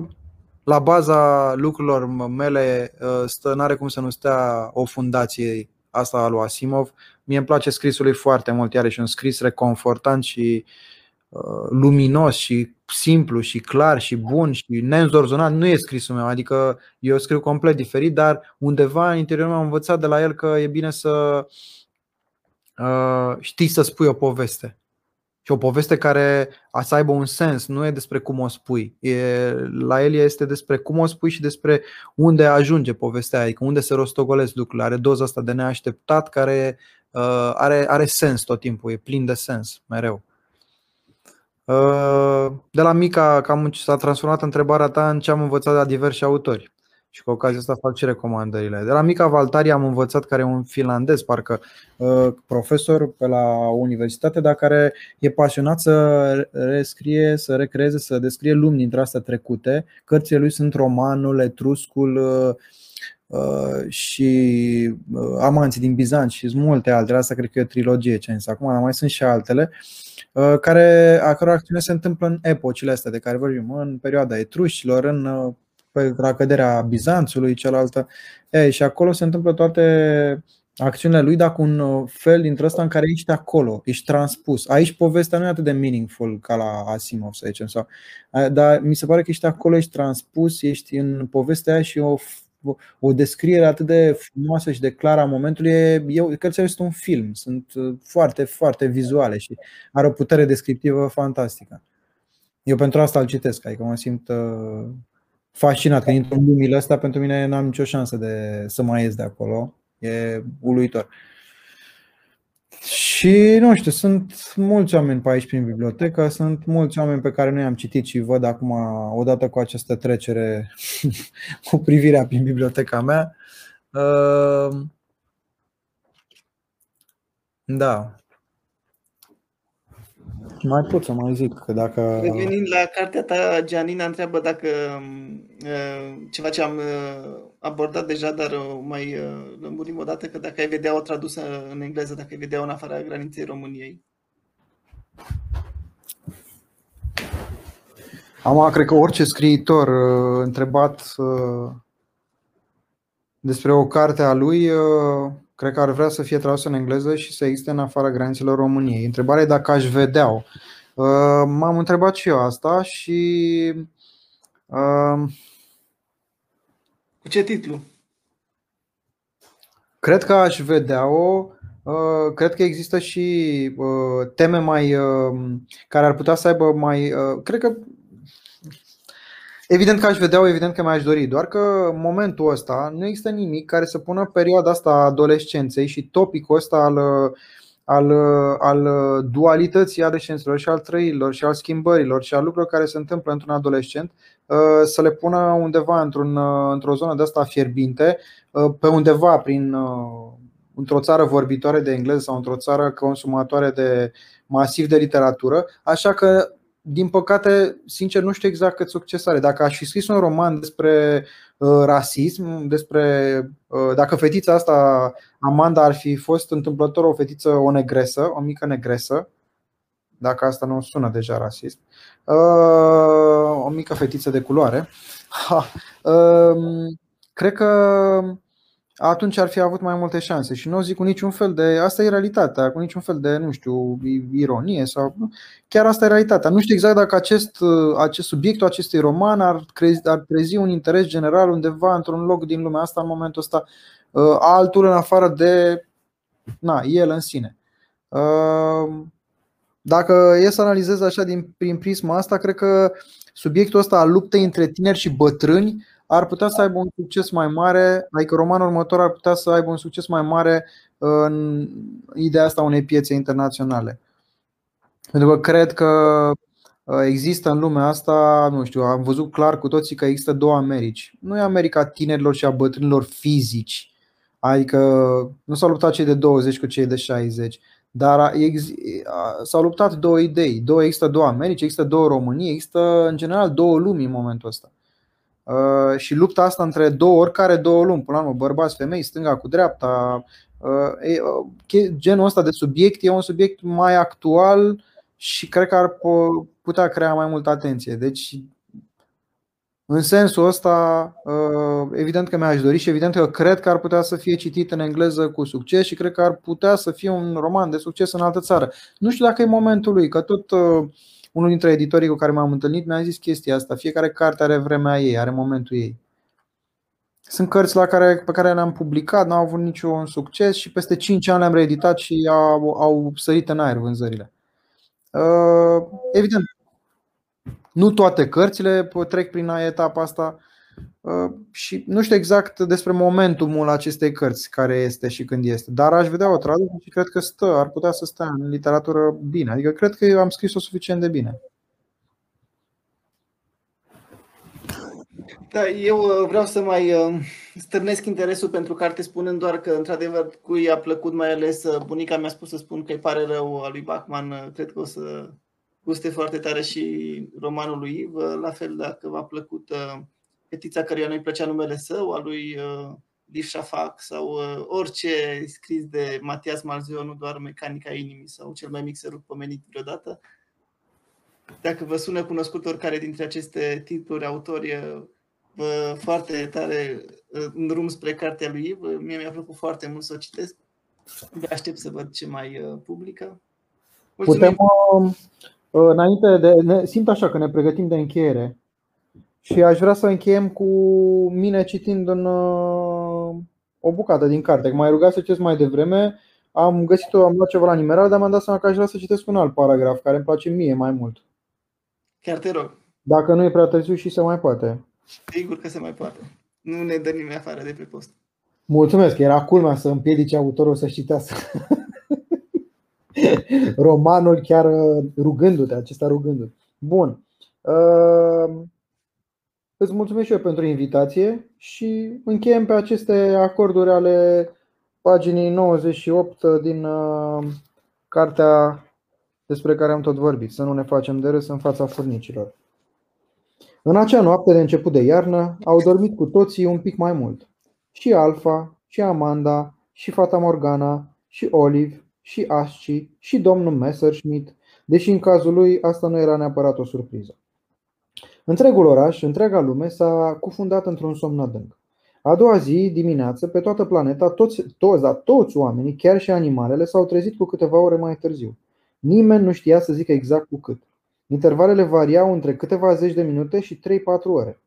la baza lucrurilor mele uh, stă, n-are cum să nu stea o fundație asta a lui Asimov. Mie îmi place scrisul lui foarte mult, iarăși un scris reconfortant și uh, luminos și simplu și clar și bun și neînzorzonat nu e scrisul meu, adică eu scriu complet diferit, dar undeva în interiorul meu am învățat de la el că e bine să uh, știi să spui o poveste. Și o poveste care a să aibă un sens, nu e despre cum o spui. E, la el este despre cum o spui și despre unde ajunge povestea, adică unde se rostogolesc lucrurile. Are doza asta de neașteptat care uh, are, are sens tot timpul, e plin de sens mereu. Uh, de la mica cam s-a transformat întrebarea ta în ce am învățat de la diversi autori. Și cu ocazia asta fac și recomandările. De la mica Valtari am învățat care e un finlandez, parcă uh, profesor pe la universitate, dar care e pasionat să rescrie, să recreeze, să descrie lumi dintre astea trecute. Cărțile lui sunt romanul, Etruscul, uh, și Amanții din Bizanț și sunt multe altele. Asta cred că e o trilogie ce acum, dar mai sunt și altele. Uh, care, a căror acțiune se întâmplă în epocile astea de care vorbim, în perioada etrușilor, în uh, pe la căderea Bizanțului, cealaltă. E, și acolo se întâmplă toate acțiunile lui, dar cu un uh, fel dintre ăsta în care ești acolo, ești transpus. Aici povestea nu e atât de meaningful ca la Asimov, să zicem, sau, dar mi se pare că ești acolo, ești transpus, ești în povestea aia și o o descriere atât de frumoasă și de clară a momentului. Eu, cărțile sunt un film, sunt uh, foarte, foarte vizuale și are o putere descriptivă fantastică. Eu pentru asta îl citesc, adică mă simt uh, fascinat. Când intru în lumile astea, pentru mine n-am nicio șansă de să mai ies de acolo. E uluitor. Și Și nu știu, sunt mulți oameni pe aici prin bibliotecă, sunt mulți oameni pe care nu i-am citit și văd acum, odată cu această trecere, cu privirea prin biblioteca mea. Uh, da. Mai pot să mai zic că dacă... Revenind la cartea ta, Gianina întreabă dacă uh, ceva ce am uh, abordat deja, dar mai lămurim o dată, că dacă ai vedea o tradusă în engleză, dacă ai vedea în afara graniței României. Am, cred că orice scriitor întrebat despre o carte a lui, cred că ar vrea să fie tradusă în engleză și să existe în afara granițelor României. Întrebarea e dacă aș vedea-o. M-am întrebat și eu asta și. Cu ce titlu? Cred că aș vedea-o. Cred că există și teme mai care ar putea să aibă mai. Cred că Evident că aș vedea-o, evident că mi-aș dori, doar că în momentul ăsta nu există nimic care să pună perioada asta a adolescenței și topicul ăsta al, al, al dualității adolescenților și al trăirilor și al schimbărilor și al lucrurilor care se întâmplă într-un adolescent uh, să le pună undeva într-un, uh, într-o zonă de asta fierbinte, uh, pe undeva prin într-o țară vorbitoare de engleză sau într-o țară consumatoare de masiv de literatură, așa că din păcate, sincer, nu știu exact cât succes are. Dacă aș fi scris un roman despre uh, rasism, despre uh, dacă fetița asta, Amanda, ar fi fost întâmplător o fetiță, o negresă, o mică negresă, dacă asta nu sună deja rasist, uh, o mică fetiță de culoare, ha, uh, cred că atunci ar fi avut mai multe șanse și nu o zic cu niciun fel de. Asta e realitatea, cu niciun fel de, nu știu, ironie sau. Chiar asta e realitatea. Nu știu exact dacă acest, acest subiectul acestui roman ar, crezi, ar trezi un interes general undeva într-un loc din lumea asta în momentul ăsta, uh, altul în afară de na, el în sine. Uh, dacă e să analizez așa din, prin prisma asta, cred că subiectul ăsta al luptei între tineri și bătrâni ar putea să aibă un succes mai mare, adică romanul următor ar putea să aibă un succes mai mare în ideea asta unei piețe internaționale. Pentru că cred că uh, există în lumea asta, nu știu, am văzut clar cu toții că există două Americi. Nu e America tinerilor și a bătrânilor fizici, adică nu s-au luptat cei de 20 cu cei de 60, dar s-au luptat două idei. Două, există două Americi, există două Românii, există în general două lumi în momentul ăsta. Uh, și lupta asta între două, oricare două lumi, până la urmă, bărbați, femei, stânga cu dreapta, uh, uh, genul ăsta de subiect e un subiect mai actual și cred că ar putea crea mai multă atenție. Deci, în sensul ăsta, evident că mi-aș dori și evident că cred că ar putea să fie citit în engleză cu succes și cred că ar putea să fie un roman de succes în altă țară. Nu știu dacă e momentul lui, că tot unul dintre editorii cu care m-am întâlnit mi-a zis chestia asta. Fiecare carte are vremea ei, are momentul ei. Sunt cărți la care, pe care le-am publicat, nu au avut niciun succes și peste 5 ani le-am reeditat și au, au sărit în aer vânzările. Uh, evident, nu toate cărțile trec prin etapa asta. Uh, și nu știu exact despre momentul acestei cărți care este și când este, dar aș vedea o traducere și cred că stă, ar putea să stea în literatură bine. Adică cred că eu am scris-o suficient de bine. Da, eu uh, vreau să mai uh, stârnesc interesul pentru carte spunând doar că, într-adevăr, cui a plăcut mai ales bunica mi-a spus să spun că îi pare rău a lui Bachman. Cred că o să guste foarte tare și romanul lui Iv. La fel, dacă v-a plăcut fetița căruia nu-i plăcea numele său, a lui uh, Liv Shafak sau uh, orice scris de Matias Malzio, nu doar Mecanica inimii sau cel mai mic sărut pomenit vreodată. Dacă vă sună cunoscut oricare dintre aceste titluri, autori, uh, vă foarte tare în drum spre cartea lui Iv. Mie mi-a plăcut foarte mult să o citesc. De aștept să văd ce mai publică. Mulțumim. Putem, înainte de, ne, simt așa că ne pregătim de încheiere. Și aș vrea să încheiem cu mine citind în uh, o bucată din carte. M-ai rugat să citesc mai devreme, am găsit-o, am luat ceva la nimeral, dar mi-am dat seama că aș vrea să citesc un alt paragraf care îmi place mie mai mult. Chiar te rog. Dacă nu e prea târziu și se mai poate. Sigur că se mai poate. Nu ne dă nimeni afară de pe post. Mulțumesc, era culmea să împiedice autorul să citească. Romanul chiar uh, rugându-te, acesta rugându-te. Bun. Uh, îți mulțumesc și eu pentru invitație și încheiem pe aceste acorduri ale paginii 98 din uh, cartea despre care am tot vorbit, să nu ne facem de râs în fața furnicilor. În acea noapte de început de iarnă au dormit cu toții un pic mai mult. Și Alfa, și Amanda, și fata Morgana, și Olive, și Asci, și domnul Messerschmitt, deși în cazul lui asta nu era neapărat o surpriză. Întregul oraș, întreaga lume s-a cufundat într-un somn adânc. A doua zi, dimineață, pe toată planeta, toți, toți, da, toți oamenii, chiar și animalele, s-au trezit cu câteva ore mai târziu. Nimeni nu știa să zică exact cu cât. Intervalele variau între câteva zeci de minute și 3-4 ore.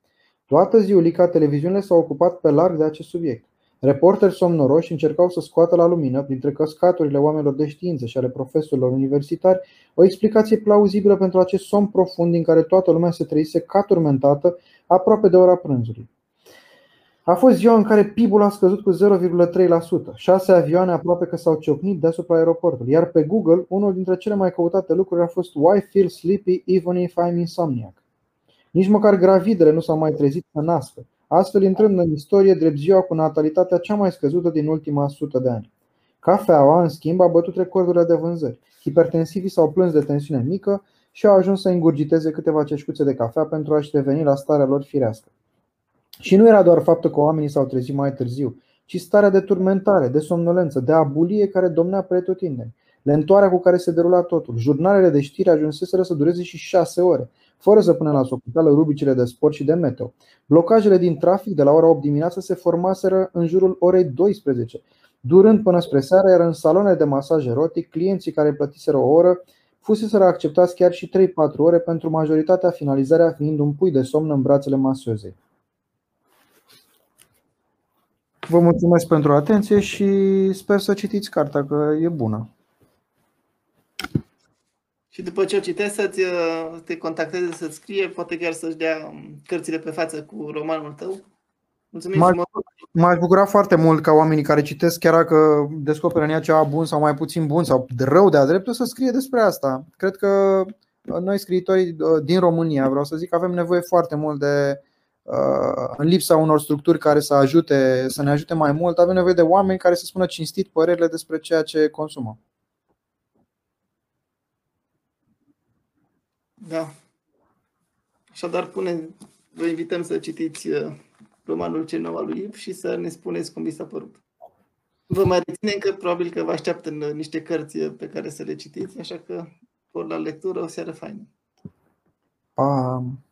Toată ziulica, televiziunile s-au ocupat pe larg de acest subiect. Reporteri somnoroși încercau să scoată la lumină, printre căscaturile oamenilor de știință și ale profesorilor universitari, o explicație plauzibilă pentru acest somn profund din care toată lumea se trăise ca turmentată aproape de ora prânzului. A fost ziua în care PIB-ul a scăzut cu 0,3%. Șase avioane aproape că s-au ciocnit deasupra aeroportului. Iar pe Google, unul dintre cele mai căutate lucruri a fost Why feel sleepy even if I'm insomniac? Nici măcar gravidele nu s-au mai trezit să nască, astfel intrând în istorie drept ziua cu natalitatea cea mai scăzută din ultima sută de ani. Cafeaua, în schimb, a bătut recordurile de vânzări. Hipertensivii s-au plâns de tensiune mică și au ajuns să îngurgiteze câteva ceșcuțe de cafea pentru a-și reveni la starea lor firească. Și nu era doar faptul că oamenii s-au trezit mai târziu, ci starea de turmentare, de somnolență, de abulie care domnea pretutindeni, lentoarea cu care se derula totul. Jurnalele de știri ajunseseră să dureze și șase ore, fără să pună la socoteală rubricile de sport și de meteo. Blocajele din trafic de la ora 8 dimineața se formaseră în jurul orei 12, durând până spre seară, iar în saloane de masaj erotic, clienții care plătiseră o oră fuseseră acceptați chiar și 3-4 ore pentru majoritatea finalizarea fiind un pui de somn în brațele masozei. Vă mulțumesc pentru atenție și sper să citiți cartea, că e bună. Și după ce o citești, să uh, te contacteze, să-ți scrie, poate chiar să-și dea um, cărțile pe față cu romanul tău. Mulțumim m-aș, m-aș bucura foarte mult ca oamenii care citesc, chiar dacă descoperă în ea ceva bun sau mai puțin bun sau rău de-a dreptul, să scrie despre asta. Cred că noi, scriitorii uh, din România, vreau să zic, avem nevoie foarte mult de, Uh, în lipsa unor structuri care să, ajute, să ne ajute mai mult, avem nevoie de oameni care să spună cinstit părerile despre ceea ce consumă. Da. Așadar, pune, vă invităm să citiți uh, romanul cel nou al lui Iv și să ne spuneți cum vi s-a părut. Vă mai reținem că probabil că vă așteaptă în niște cărți pe care să le citiți, așa că por la lectură o seară faină. Um.